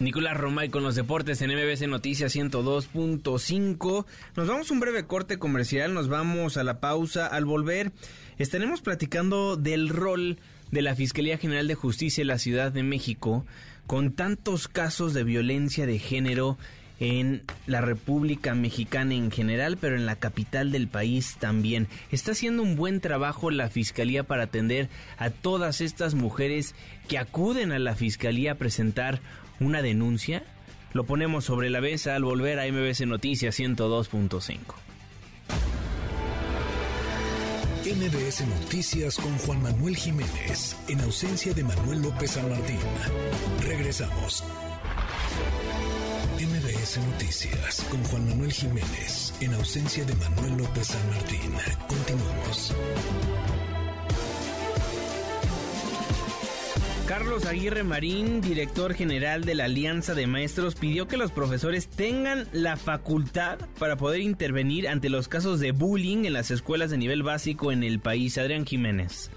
Nicolás Romay con los deportes en MBC Noticias 102.5. Nos vamos a un breve corte comercial, nos vamos a la pausa. Al volver, estaremos platicando del rol de la Fiscalía General de Justicia en la Ciudad de México con tantos casos de violencia de género en la República Mexicana en general, pero en la capital del país también. Está haciendo un buen trabajo la Fiscalía para atender a todas estas mujeres que acuden a la Fiscalía a presentar una denuncia? Lo ponemos sobre la mesa al volver a MBC Noticias 102.5. MBS Noticias con Juan Manuel Jiménez, en ausencia de Manuel López San Martín. Regresamos. MBS Noticias con Juan Manuel Jiménez, en ausencia de Manuel López San Martín. Continuamos. Carlos Aguirre Marín, director general de la Alianza de Maestros, pidió que los profesores tengan la facultad para poder intervenir ante los casos de bullying en las escuelas de nivel básico en el país. Adrián Jiménez.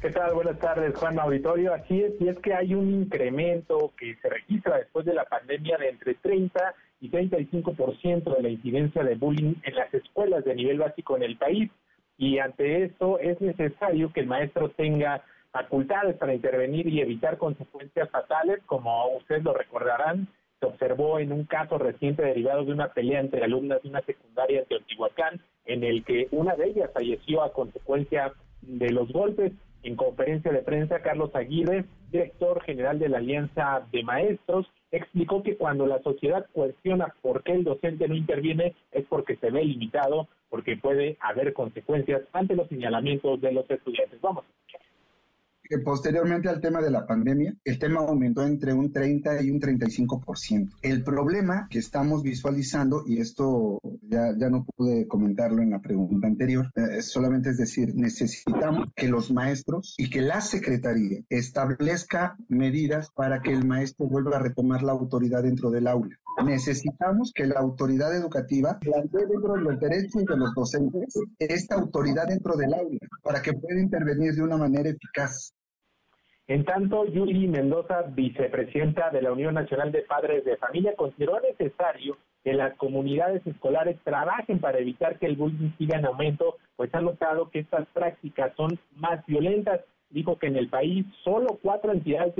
¿Qué tal? Buenas tardes, Juan Auditorio. Así es, y es que hay un incremento que se registra después de la pandemia de entre 30 y 35% de la incidencia de bullying en las escuelas de nivel básico en el país. Y ante esto es necesario que el maestro tenga facultades para intervenir y evitar consecuencias fatales, como ustedes lo recordarán, se observó en un caso reciente derivado de una pelea entre alumnas de una secundaria en Teotihuacán, en el que una de ellas falleció a consecuencia de los golpes. En conferencia de prensa, Carlos Aguirre, director general de la Alianza de Maestros, explicó que cuando la sociedad cuestiona por qué el docente no interviene es porque se ve limitado, porque puede haber consecuencias ante los señalamientos de los estudiantes. Vamos que posteriormente al tema de la pandemia, el tema aumentó entre un 30 y un 35%. El problema que estamos visualizando, y esto ya, ya no pude comentarlo en la pregunta anterior, eh, solamente es decir, necesitamos que los maestros y que la Secretaría establezca medidas para que el maestro vuelva a retomar la autoridad dentro del aula. Necesitamos que la autoridad educativa plantee dentro de los derechos de los docentes esta autoridad dentro del aula para que pueda intervenir de una manera eficaz. En tanto, Yuri Mendoza, vicepresidenta de la Unión Nacional de Padres de Familia, consideró necesario que las comunidades escolares trabajen para evitar que el bullying siga en aumento, pues ha notado que estas prácticas son más violentas. Dijo que en el país solo cuatro entidades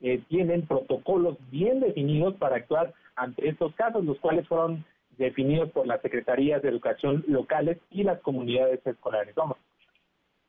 eh, tienen protocolos bien definidos para actuar ante estos casos, los cuales fueron definidos por las secretarías de educación locales y las comunidades escolares. Vamos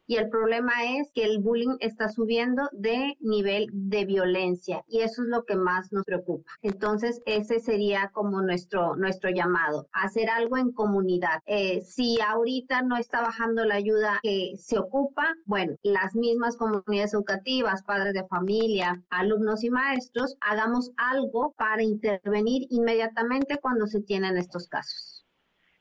y el problema es que el bullying está subiendo de nivel de violencia y eso es lo que más nos preocupa. Entonces, ese sería como nuestro, nuestro llamado, hacer algo en comunidad. Eh, si ahorita no está bajando la ayuda que se ocupa, bueno, las mismas comunidades educativas, padres de familia, alumnos y maestros, hagamos algo para intervenir inmediatamente cuando se tienen estos casos.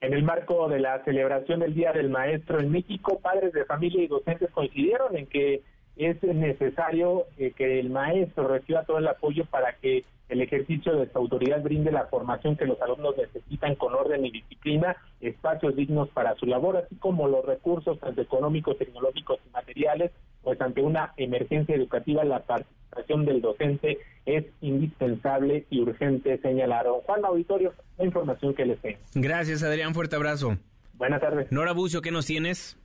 En el marco de la celebración del Día del Maestro en México, padres de familia y docentes coincidieron en que es necesario eh, que el maestro reciba todo el apoyo para que el ejercicio de esta autoridad brinde la formación que los alumnos necesitan con orden y disciplina, espacios dignos para su labor, así como los recursos tanto económicos, tecnológicos y materiales, pues ante una emergencia educativa la participación del docente es indispensable y urgente, señalaron. Juan Auditorio, la información que les tengo. Gracias, Adrián. Fuerte abrazo. Buenas tardes. Nora Bucio, ¿qué nos tienes?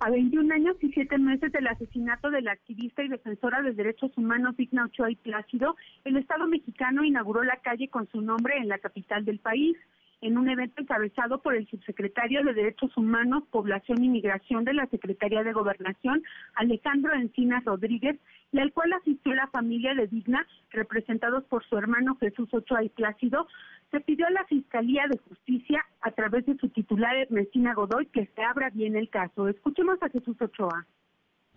A 21 años y 7 meses del asesinato de la activista y defensora de derechos humanos Digna Ochoa y Plácido, el Estado mexicano inauguró la calle con su nombre en la capital del país en un evento encabezado por el subsecretario de Derechos Humanos, Población y Migración de la Secretaría de Gobernación, Alejandro Encinas Rodríguez, y al cual asistió la familia de Digna, representados por su hermano Jesús Ochoa y Plácido, se pidió a la Fiscalía de Justicia, a través de su titular Ernestina Godoy, que se abra bien el caso. Escuchemos a Jesús Ochoa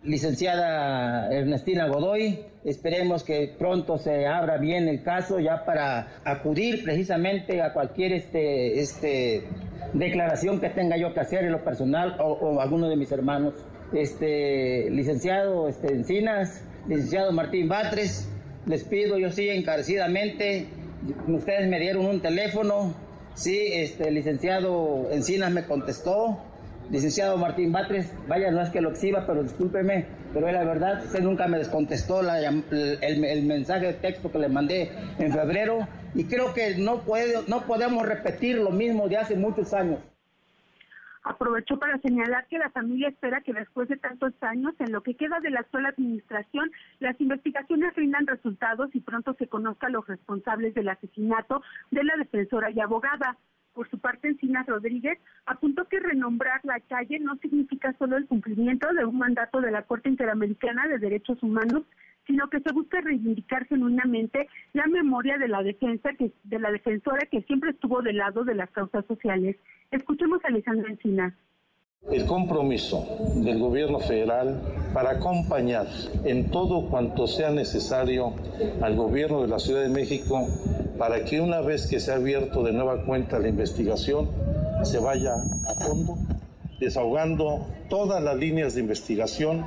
licenciada Ernestina Godoy. Esperemos que pronto se abra bien el caso ya para acudir precisamente a cualquier este, este declaración que tenga yo que hacer en lo personal o, alguno de mis hermanos. Este licenciado este, Encinas, licenciado Martín Batres, les pido yo sí encarecidamente, ustedes me dieron un teléfono, sí, este licenciado Encinas me contestó, licenciado Martín Batres, vaya, no es que lo exhiba, pero discúlpeme, pero es la verdad, usted nunca me descontestó el, mensaje de texto que le mandé en febrero y creo que no, puede, no podemos repetir lo mismo de hace muchos años. Aprovechó para señalar que la familia espera que después de tantos años, en lo que queda de la actual administración, las investigaciones rindan resultados y pronto se conozca a los responsables del asesinato de la defensora y abogada. Por su parte, Encinas Rodríguez apuntó que renombrar la calle no significa solo el cumplimiento de un mandato de la Corte Interamericana de Derechos Humanos, sino que se busca reivindicar genuinamente la memoria de la defensa que, de la defensora que siempre estuvo del lado de las causas sociales. Escuchemos a Alejandra Encinas el compromiso del gobierno federal para acompañar en todo cuanto sea necesario al gobierno de la Ciudad de México para que una vez que se ha abierto de nueva cuenta la investigación se vaya a fondo, desahogando todas las líneas de investigación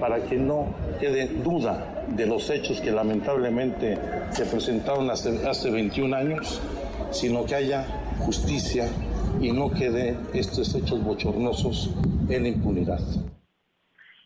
para que no quede duda de los hechos que lamentablemente se presentaron hace, hace 21 años, sino que haya justicia y no quede estos hechos bochornosos en impunidad.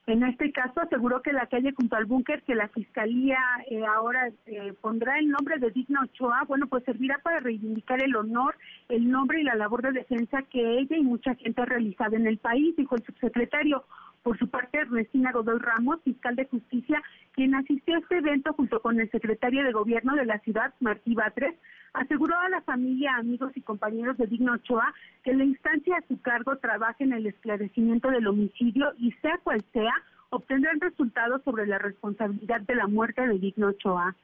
En este caso aseguró que la calle junto al búnker que la fiscalía eh, ahora eh, pondrá el nombre de Digna Ochoa, bueno, pues servirá para reivindicar el honor, el nombre y la labor de defensa que ella y mucha gente ha realizado en el país, dijo el subsecretario. Por su parte, Ernestina Godoy Ramos, fiscal de justicia, quien asistió a este evento junto con el secretario de gobierno de la ciudad, Martí Batres, aseguró a la familia, amigos y compañeros de Digno Ochoa que la instancia a su cargo trabaje en el esclarecimiento del homicidio y sea cual sea, obtendrán resultados sobre la responsabilidad de la muerte de Digno Ochoa.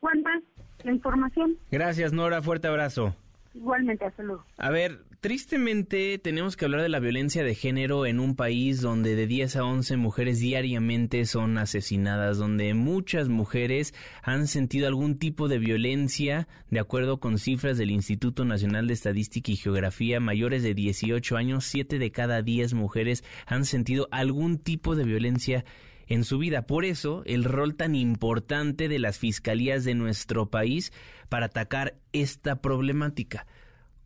Juanma, la información. Gracias, Nora. Fuerte abrazo. Igualmente, hasta. A ver, tristemente tenemos que hablar de la violencia de género en un país donde de 10 a 11 mujeres diariamente son asesinadas, donde muchas mujeres han sentido algún tipo de violencia, de acuerdo con cifras del Instituto Nacional de Estadística y Geografía, mayores de 18 años, 7 de cada 10 mujeres han sentido algún tipo de violencia en su vida. Por eso, el rol tan importante de las fiscalías de nuestro país para atacar esta problemática.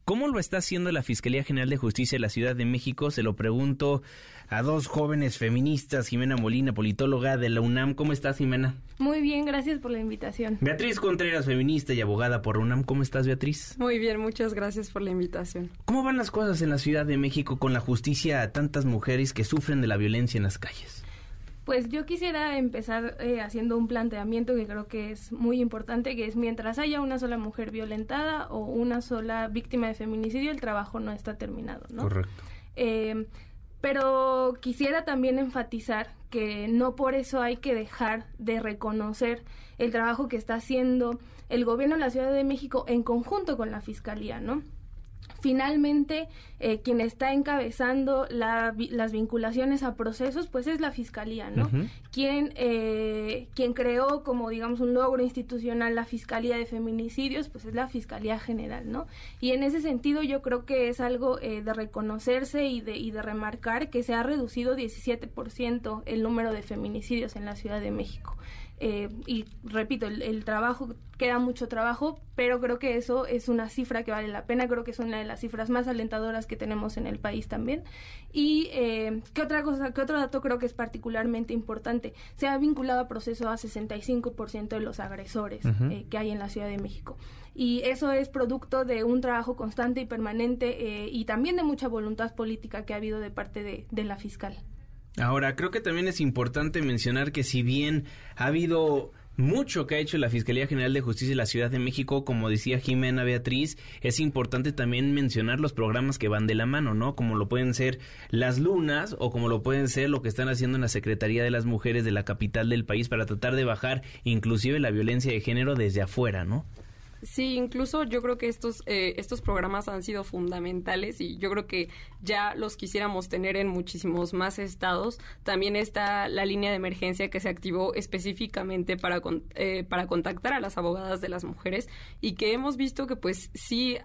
¿Cómo lo está haciendo la Fiscalía General de Justicia de la Ciudad de México? Se lo pregunto a dos jóvenes feministas, Jimena Molina, politóloga de la UNAM. ¿Cómo estás, Jimena? Muy bien, gracias por la invitación. Beatriz Contreras, feminista y abogada por UNAM. ¿Cómo estás, Beatriz? Muy bien, muchas gracias por la invitación. ¿Cómo van las cosas en la Ciudad de México con la justicia a tantas mujeres que sufren de la violencia en las calles? Pues yo quisiera empezar eh, haciendo un planteamiento que creo que es muy importante, que es mientras haya una sola mujer violentada o una sola víctima de feminicidio, el trabajo no está terminado, ¿no? Correcto. Eh, pero quisiera también enfatizar que no por eso hay que dejar de reconocer el trabajo que está haciendo el gobierno de la Ciudad de México en conjunto con la Fiscalía, ¿no? Finalmente, eh, quien está encabezando las vinculaciones a procesos, pues es la Fiscalía, ¿no? quien, eh, quien creó como, digamos, un logro institucional la Fiscalía de Feminicidios, pues es la Fiscalía General, ¿no? Y en ese sentido yo creo que es algo eh, de reconocerse y de, y de remarcar que se ha reducido 17% el número de feminicidios en la Ciudad de México. Eh, y repito, el, trabajo, queda mucho trabajo, pero creo que eso es una cifra que vale la pena, creo que es una de las cifras más alentadoras que tenemos en el país también. Y eh, qué otra cosa, qué otro dato creo que es particularmente importante, se ha vinculado a proceso a 65% de los agresores eh, que hay en la Ciudad de México. Y eso es producto de un trabajo constante y permanente y también de mucha voluntad política que ha habido de parte de la fiscal. Ahora, creo que también es importante mencionar que si bien ha habido mucho que ha hecho la Fiscalía General de Justicia de la Ciudad de México, como decía Jimena Beatriz, es importante también mencionar los programas que van de la mano, ¿no? Como lo pueden ser las lunas o como lo pueden ser lo que están haciendo en la Secretaría de las Mujeres de la capital del país para tratar de bajar inclusive la violencia de género desde afuera, ¿no? Sí, incluso yo creo que estos, eh, estos programas han sido fundamentales y yo creo que ya los quisiéramos tener en muchísimos más estados. También está la línea de emergencia que se activó específicamente para, eh, para contactar a las abogadas de las mujeres y que hemos visto que pues sí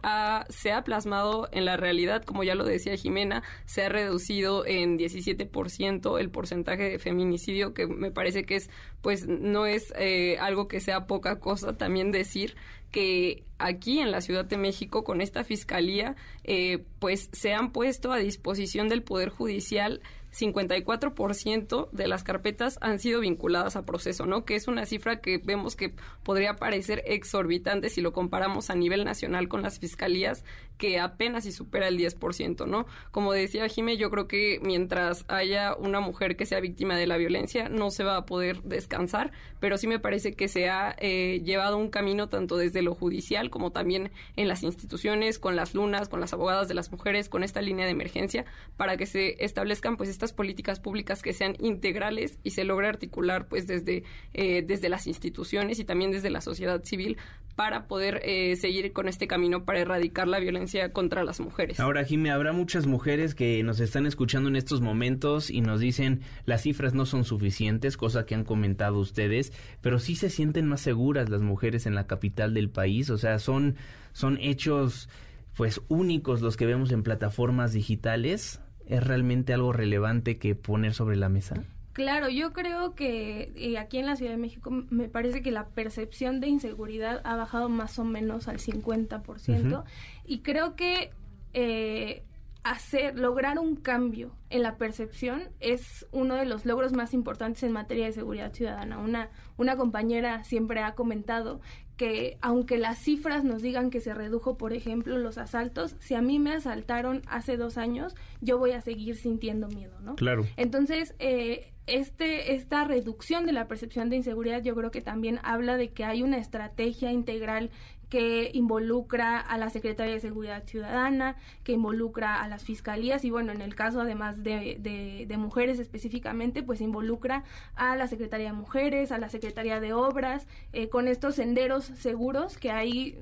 se ha plasmado en la realidad, como ya lo decía Jimena, se ha reducido en 17% el porcentaje de feminicidio, que me parece que es pues no es eh, algo que sea poca cosa también decir que aquí en la Ciudad de México con esta fiscalía eh, pues se han puesto a disposición del Poder Judicial 54% de las carpetas han sido vinculadas a proceso, ¿no? Que es una cifra que vemos que podría parecer exorbitante si lo comparamos a nivel nacional con las fiscalías, que apenas si supera el 10%, ¿no? Como decía Jimé, yo creo que mientras haya una mujer que sea víctima de la violencia, no se va a poder descansar, pero sí me parece que se ha eh, llevado un camino tanto desde lo judicial como también en las instituciones, con las lunas, con las abogadas de las mujeres, con esta línea de emergencia, para que se establezcan pues estas políticas públicas que sean integrales y se logre articular pues desde, eh, desde las instituciones y también desde la sociedad civil para poder eh, seguir con este camino para erradicar la violencia contra las mujeres. Ahora, Jimé, habrá muchas mujeres que nos están escuchando en estos momentos y nos dicen las cifras no son suficientes, cosa que han comentado ustedes, pero sí se sienten más seguras las mujeres en la capital del país, o sea, son, son hechos pues únicos los que vemos en plataformas digitales es realmente algo relevante que poner sobre la mesa? Claro, yo creo que aquí en la Ciudad de México me parece que la percepción de inseguridad ha bajado más o menos al 50% y creo que eh, hacer, lograr un cambio en la percepción es uno de los logros más importantes en materia de seguridad ciudadana. Una, una compañera siempre ha comentado que aunque las cifras nos digan que se redujo, por ejemplo, los asaltos, si a mí me asaltaron hace dos años, yo voy a seguir sintiendo miedo, ¿no? Claro. Entonces, eh, este, esta reducción de la percepción de inseguridad yo creo que también habla de que hay una estrategia integral que involucra a la Secretaría de Seguridad Ciudadana, que involucra a las fiscalías y bueno, en el caso además de, de, mujeres específicamente, pues involucra a la Secretaría de Mujeres, a la Secretaría de Obras, eh, con estos senderos seguros que hay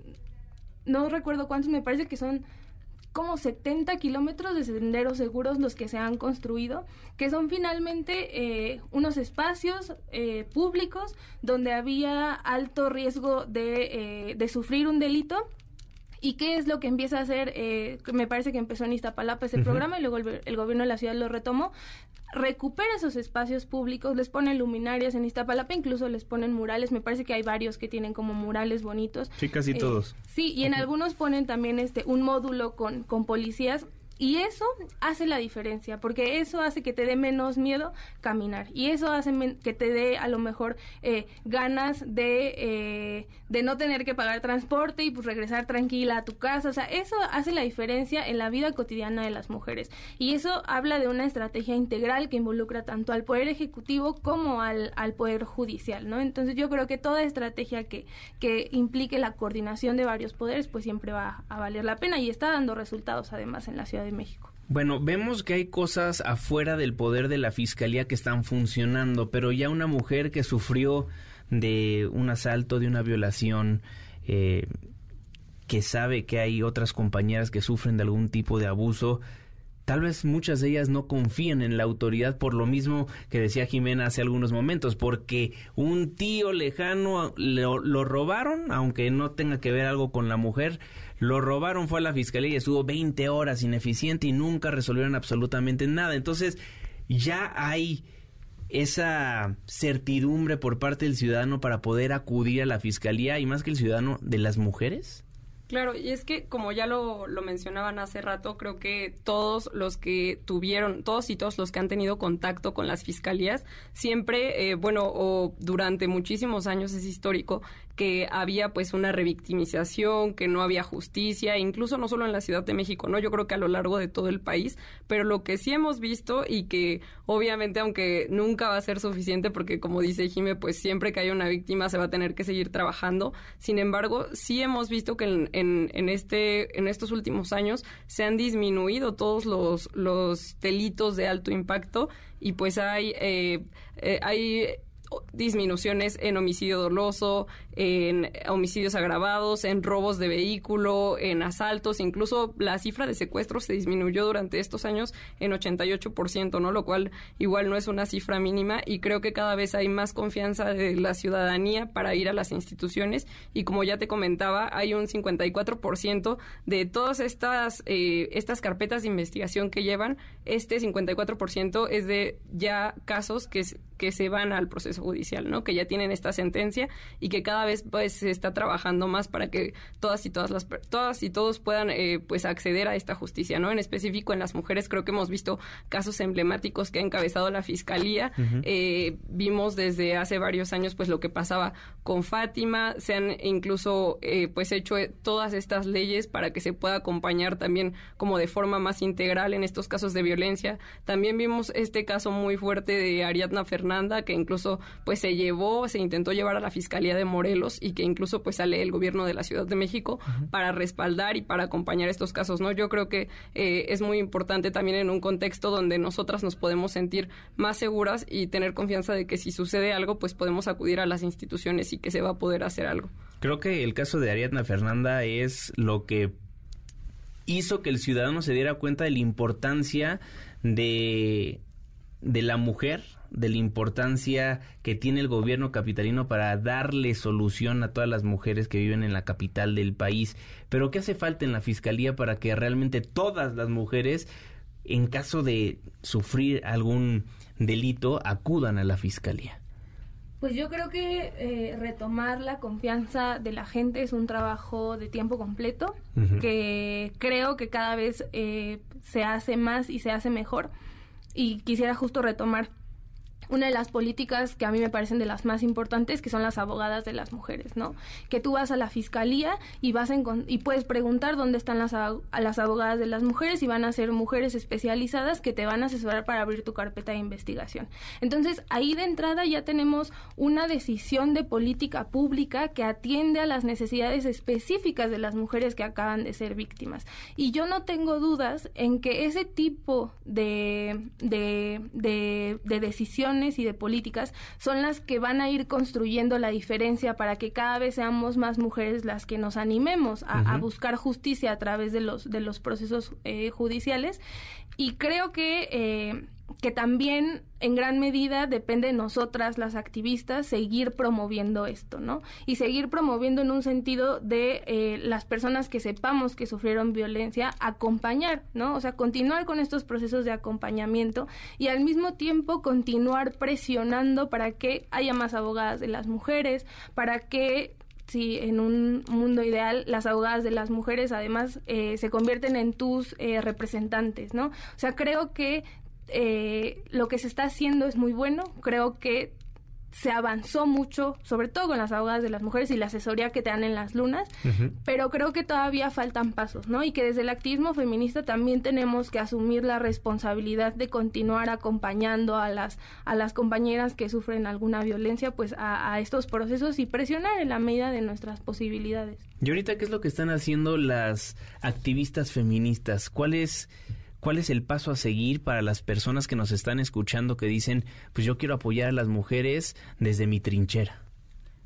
no recuerdo cuántos, me parece que son como 70 kilómetros de senderos seguros los que se han construido, que son finalmente eh, unos espacios eh, públicos donde había alto riesgo de, eh, de sufrir un delito ¿Y qué es lo que empieza a hacer? Eh, me parece que empezó en Iztapalapa ese programa y luego el, gobierno de la ciudad lo retomó. Recupera esos espacios públicos, les ponen luminarias en Iztapalapa, incluso les ponen murales. Me parece que hay varios que tienen como murales bonitos. Sí, casi eh, todos. Sí, y en algunos ponen también este un módulo con, con policías y eso hace la diferencia, porque eso hace que te dé menos miedo caminar. Y eso hace que te dé a lo mejor eh, ganas de, eh, de no tener que pagar transporte y pues regresar tranquila a tu casa. O sea, eso hace la diferencia en la vida cotidiana de las mujeres. Y eso habla de una estrategia integral que involucra tanto al Poder Ejecutivo como al, al Poder Judicial, ¿no? Entonces yo creo que toda estrategia que, que implique la coordinación de varios poderes, pues siempre va a valer la pena y está dando resultados además en la ciudad México. Bueno, vemos que hay cosas afuera del poder de la fiscalía que están funcionando, pero ya una mujer que sufrió de un asalto, de una violación, eh, que sabe que hay otras compañeras que sufren de algún tipo de abuso, tal vez muchas de ellas no confían en la autoridad por lo mismo que decía Jimena hace algunos momentos, porque un tío lejano lo, lo robaron, aunque no tenga que ver algo con la mujer, lo robaron, fue a la fiscalía y estuvo 20 horas ineficiente y nunca resolvieron absolutamente nada. Entonces, ya hay esa certidumbre por parte del ciudadano para poder acudir a la fiscalía y más que el ciudadano de las mujeres. Claro, y es que como ya lo, lo, mencionaban hace rato, creo que todos los que tuvieron, todos y todos los que han tenido contacto con las fiscalías, siempre, eh, bueno, o durante muchísimos años es histórico que había pues una revictimización, que no había justicia, incluso no solo en la Ciudad de México, ¿no? Yo creo que a lo largo de todo el país, pero lo que sí hemos visto y que obviamente aunque nunca va a ser suficiente porque como dice Jime, pues siempre que haya una víctima se va a tener que seguir trabajando, sin embargo, sí hemos visto que en, en, este, en estos últimos años se han disminuido todos los, los delitos de alto impacto y pues hay, eh, eh, hay disminuciones en homicidio doloso, en homicidios agravados, en robos de vehículo, en asaltos, incluso la cifra de secuestros se disminuyó durante estos años en 88%, ¿no? Lo cual igual no es una cifra mínima y creo que cada vez hay más confianza de la ciudadanía para ir a las instituciones y como ya te comentaba, hay un 54% de todas estas eh, estas carpetas de investigación que llevan, este 54% es de ya casos que, que se van al proceso judicial, ¿no? Que ya tienen esta sentencia y que cada vez pues se está trabajando más para que todas y todas las todas y todos puedan eh, pues acceder a esta justicia, ¿no? En específico en las mujeres creo que hemos visto casos emblemáticos que ha encabezado la fiscalía. eh, vimos desde hace varios años pues lo que pasaba con Fátima, se han incluso eh, pues hecho eh, todas estas leyes para que se pueda acompañar también como de forma más integral en estos casos de violencia. También vimos este caso muy fuerte de Ariadna Fernanda que incluso pues se llevó, se intentó llevar a la Fiscalía de Morelos y que incluso pues sale el gobierno de la Ciudad de México para respaldar y para acompañar estos casos, ¿no? Yo creo que eh, es muy importante también en un contexto donde nosotras nos podemos sentir más seguras y tener confianza de que si sucede algo pues podemos acudir a las instituciones y que se va a poder hacer algo. Creo que el caso de Ariadna Fernanda es lo que hizo que el ciudadano se diera cuenta de la importancia de, de la mujer de la importancia que tiene el gobierno capitalino para darle solución a todas las mujeres que viven en la capital del país. Pero ¿qué hace falta en la fiscalía para que realmente todas las mujeres, en caso de sufrir algún delito, acudan a la fiscalía? Pues yo creo que eh, retomar la confianza de la gente es un trabajo de tiempo completo, uh -huh. que creo que cada vez eh, se hace más y se hace mejor. Y quisiera justo retomar una de las políticas que a mí me parecen de las más importantes, que son las abogadas de las mujeres, ¿no? Que tú vas a la fiscalía y vas y puedes preguntar dónde están las, las abogadas de las mujeres y van a ser mujeres especializadas que te van a asesorar para abrir tu carpeta de investigación. Entonces, ahí de entrada ya tenemos una decisión de política pública que atiende a las necesidades específicas de las mujeres que acaban de ser víctimas. Y yo no tengo dudas en que ese tipo de, de, de, de decisiones acciones y de políticas son las que van a ir construyendo la diferencia para que cada vez seamos más mujeres las que nos animemos a, buscar justicia a través de los, de los procesos eh, judiciales. Y creo que... Eh, que también en gran medida depende de nosotras las activistas seguir promoviendo esto, ¿no? Y seguir promoviendo en un sentido de eh, las personas que sepamos que sufrieron violencia, acompañar, ¿no? O sea, continuar con estos procesos de acompañamiento y al mismo tiempo continuar presionando para que haya más abogadas de las mujeres, para que si en un mundo ideal las abogadas de las mujeres además eh, se convierten en tus eh, representantes, ¿no? O sea, creo que eh, lo que se está haciendo es muy bueno. Creo que se avanzó mucho, sobre todo con las abogadas de las mujeres y la asesoría que te dan en las lunas, pero creo que todavía faltan pasos, ¿no? Y que desde el activismo feminista también tenemos que asumir la responsabilidad de continuar acompañando a las, a las compañeras que sufren alguna violencia, pues a, a estos procesos y presionar en la medida de nuestras posibilidades. Y ahorita, ¿qué es lo que están haciendo las activistas feministas? ¿Cuál es ¿Cuál es el paso a seguir para las personas que nos están escuchando que dicen, pues yo quiero apoyar a las mujeres desde mi trinchera?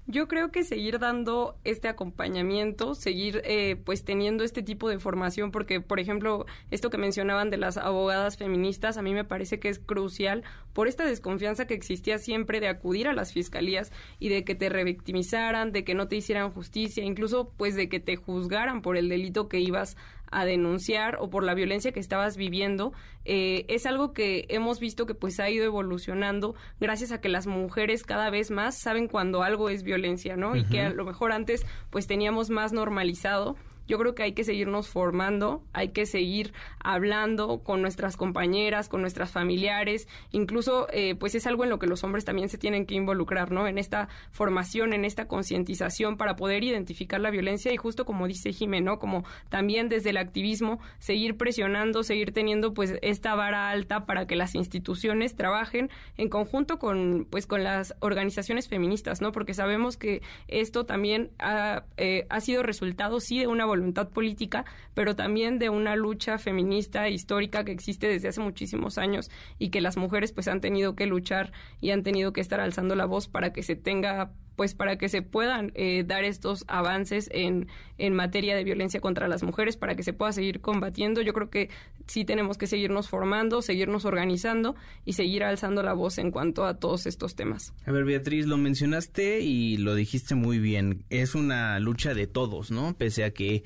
Yo creo que seguir dando este acompañamiento, seguir eh, pues teniendo este tipo de formación, porque por ejemplo esto que mencionaban de las abogadas feministas, a mí me parece que es crucial por esta desconfianza que existía siempre de acudir a las fiscalías y de que te revictimizaran, de que no te hicieran justicia, incluso pues de que te juzgaran por el delito que ibas a denunciar o por la violencia que estabas viviendo, eh, es algo que hemos visto que pues ha ido evolucionando gracias a que las mujeres cada vez más saben cuando algo es violencia, ¿no? Y que a lo mejor antes pues teníamos más normalizado yo creo que hay que seguirnos formando, hay que seguir hablando con nuestras compañeras, con nuestras familiares, incluso eh, pues es algo en lo que los hombres también se tienen que involucrar, ¿no? En esta formación, en esta concientización para poder identificar la violencia y justo como dice Jimeno, Como también desde el activismo seguir presionando, seguir teniendo pues esta vara alta para que las instituciones trabajen en conjunto con pues con las organizaciones feministas, ¿no? Porque sabemos que esto también ha, eh, ha sido resultado sí de una voluntad voluntad política, pero también de una lucha feminista histórica que existe desde hace muchísimos años y que las mujeres pues han tenido que luchar y han tenido que estar alzando la voz para que se tenga pues para que se puedan eh, dar estos avances en, en materia de violencia contra las mujeres, para que se pueda seguir combatiendo. Yo creo que sí tenemos que seguirnos formando, seguirnos organizando y seguir alzando la voz en cuanto a todos estos temas. A ver, Beatriz, lo mencionaste y lo dijiste muy bien. Es una lucha de todos, ¿no? Pese a que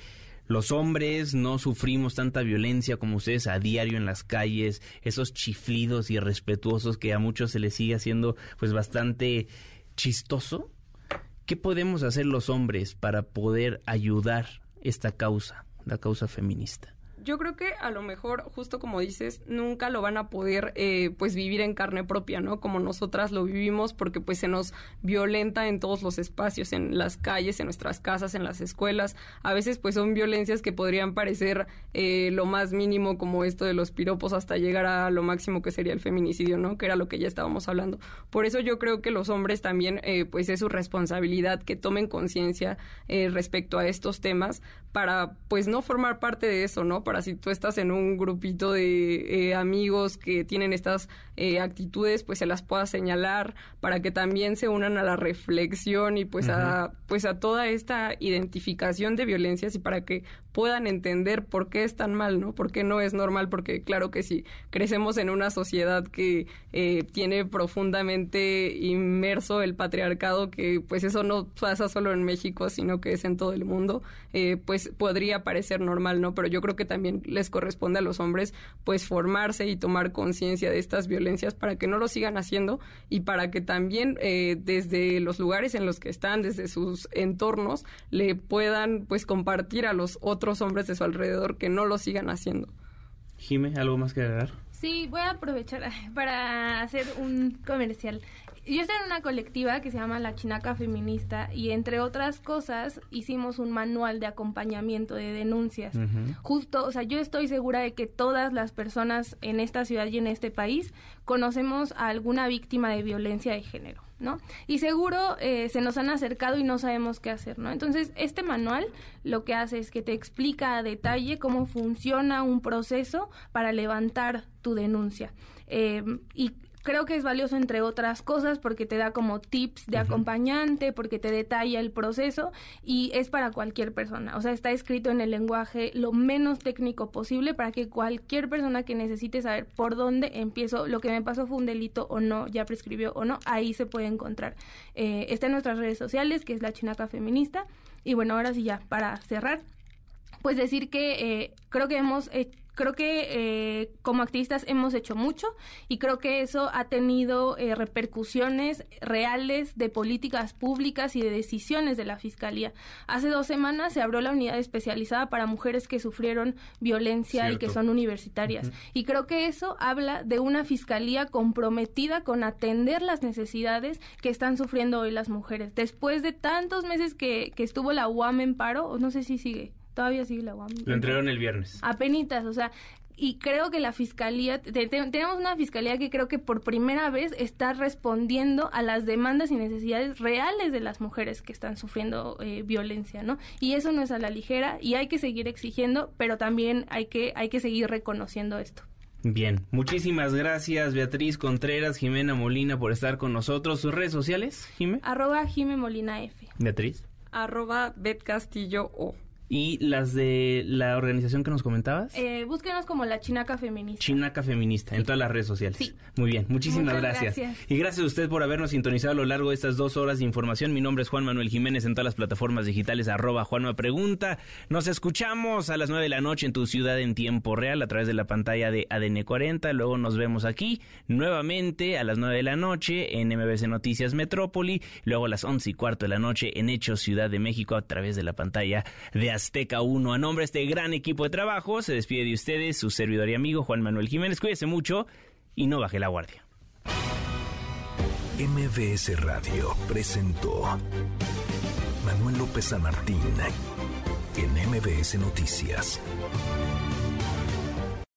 los hombres no sufrimos tanta violencia como ustedes a diario en las calles, esos chiflidos irrespetuosos que a muchos se les sigue haciendo pues bastante chistoso. ¿Qué podemos hacer los hombres para poder ayudar esta causa, la causa feminista? Yo creo que a lo mejor, justo como dices, nunca lo van a poder eh, pues vivir en carne propia, ¿no? Como nosotras lo vivimos porque pues se nos violenta en todos los espacios, en las calles, en nuestras casas, en las escuelas. A veces pues son violencias que podrían parecer eh, lo más mínimo como esto de los piropos hasta llegar a lo máximo que sería el feminicidio, ¿no? Que era lo que ya estábamos hablando. Por eso yo creo que los hombres también eh, pues es su responsabilidad que tomen conciencia respecto a estos temas para pues no formar parte de eso, ¿no? Si tú estás en un grupito de eh, amigos que tienen estas eh, actitudes, pues se las pueda señalar para que también se unan a la reflexión y pues a pues a toda esta identificación de violencias y para que puedan entender por qué es tan mal, ¿no? Por qué no es normal, porque claro que si crecemos en una sociedad que eh, tiene profundamente inmerso el patriarcado, que pues eso no pasa solo en México, sino que es en todo el mundo, pues podría parecer normal, ¿no? Pero yo creo que también les corresponde a los hombres pues formarse y tomar conciencia de estas violencias para que no lo sigan haciendo y para que también eh, desde los lugares en los que están, desde sus entornos, le puedan pues compartir a los otros hombres de su alrededor que no lo sigan haciendo. Jime, ¿algo más que agregar? Sí, voy a aprovechar para hacer un comercial yo estoy en una colectiva que se llama La Chinaca Feminista y entre otras cosas hicimos un manual de acompañamiento de denuncias. Justo, o sea, yo estoy segura de que todas las personas en esta ciudad y en este país conocemos a alguna víctima de violencia de género. ¿No? Y seguro eh, se nos han acercado y no sabemos qué hacer, ¿no? Entonces, este manual lo que hace es que te explica a detalle cómo funciona un proceso para levantar tu denuncia. Eh, creo que es valioso entre otras cosas porque te da como tips de acompañante, porque te detalla el proceso y es para cualquier persona. O sea, está escrito en el lenguaje lo menos técnico posible para que cualquier persona que necesite saber por dónde empiezo, lo que me pasó fue un delito o no, ya prescribió o no, ahí se puede encontrar. Eh, está en nuestras redes sociales, que es la Chinaca Feminista. Y bueno, ahora sí ya, para cerrar, pues decir que eh, creo que hemos creo que eh, como activistas hemos hecho mucho y creo que eso ha tenido eh, repercusiones reales de políticas públicas y de decisiones de la Fiscalía. Hace dos semanas se abrió la unidad especializada para mujeres que sufrieron violencia y que son universitarias. Y creo que eso habla de una Fiscalía comprometida con atender las necesidades que están sufriendo hoy las mujeres. Después de tantos meses que, que estuvo la UAM en paro, no sé si sigue todavía sigue la UAM. Lo entregaron el viernes. Apenitas, o sea, y creo que la fiscalía, tenemos una fiscalía que creo que por primera vez está respondiendo a las demandas y necesidades reales de las mujeres que están sufriendo eh, violencia, ¿no? Y eso no es a la ligera y hay que seguir exigiendo, pero también hay que, hay que seguir reconociendo esto. Bien, muchísimas gracias Beatriz Contreras, Jimena Molina por estar con nosotros. ¿Sus redes sociales, Jime? Arroba Jime Molina F. Beatriz. Arroba Bet Castillo O. ¿Y las de la organización que nos comentabas? Eh, búsquenos como la Chinaca Feminista. Chinaca Feminista, en todas las redes sociales. Sí. Muy bien, muchísimas gracias. Y gracias a usted por habernos sintonizado a lo largo de estas dos horas de información. Mi nombre es Juan Manuel Jiménez en todas las plataformas digitales, arroba Juanma Pregunta. Nos escuchamos a las nueve de la noche en tu ciudad en tiempo real a través de la pantalla de ADN 40. Luego nos vemos aquí nuevamente a las nueve de la noche en MBC Noticias Metrópoli. Luego a las once y cuarto de la noche en Hechos Ciudad de México a través de la pantalla de Azteca 1. A nombre de este gran equipo de trabajo, se despide de ustedes su servidor y amigo Juan Manuel Jiménez. Cuídese mucho y no baje la guardia. MBS Radio presentó Manuel López San Martín en MBS Noticias.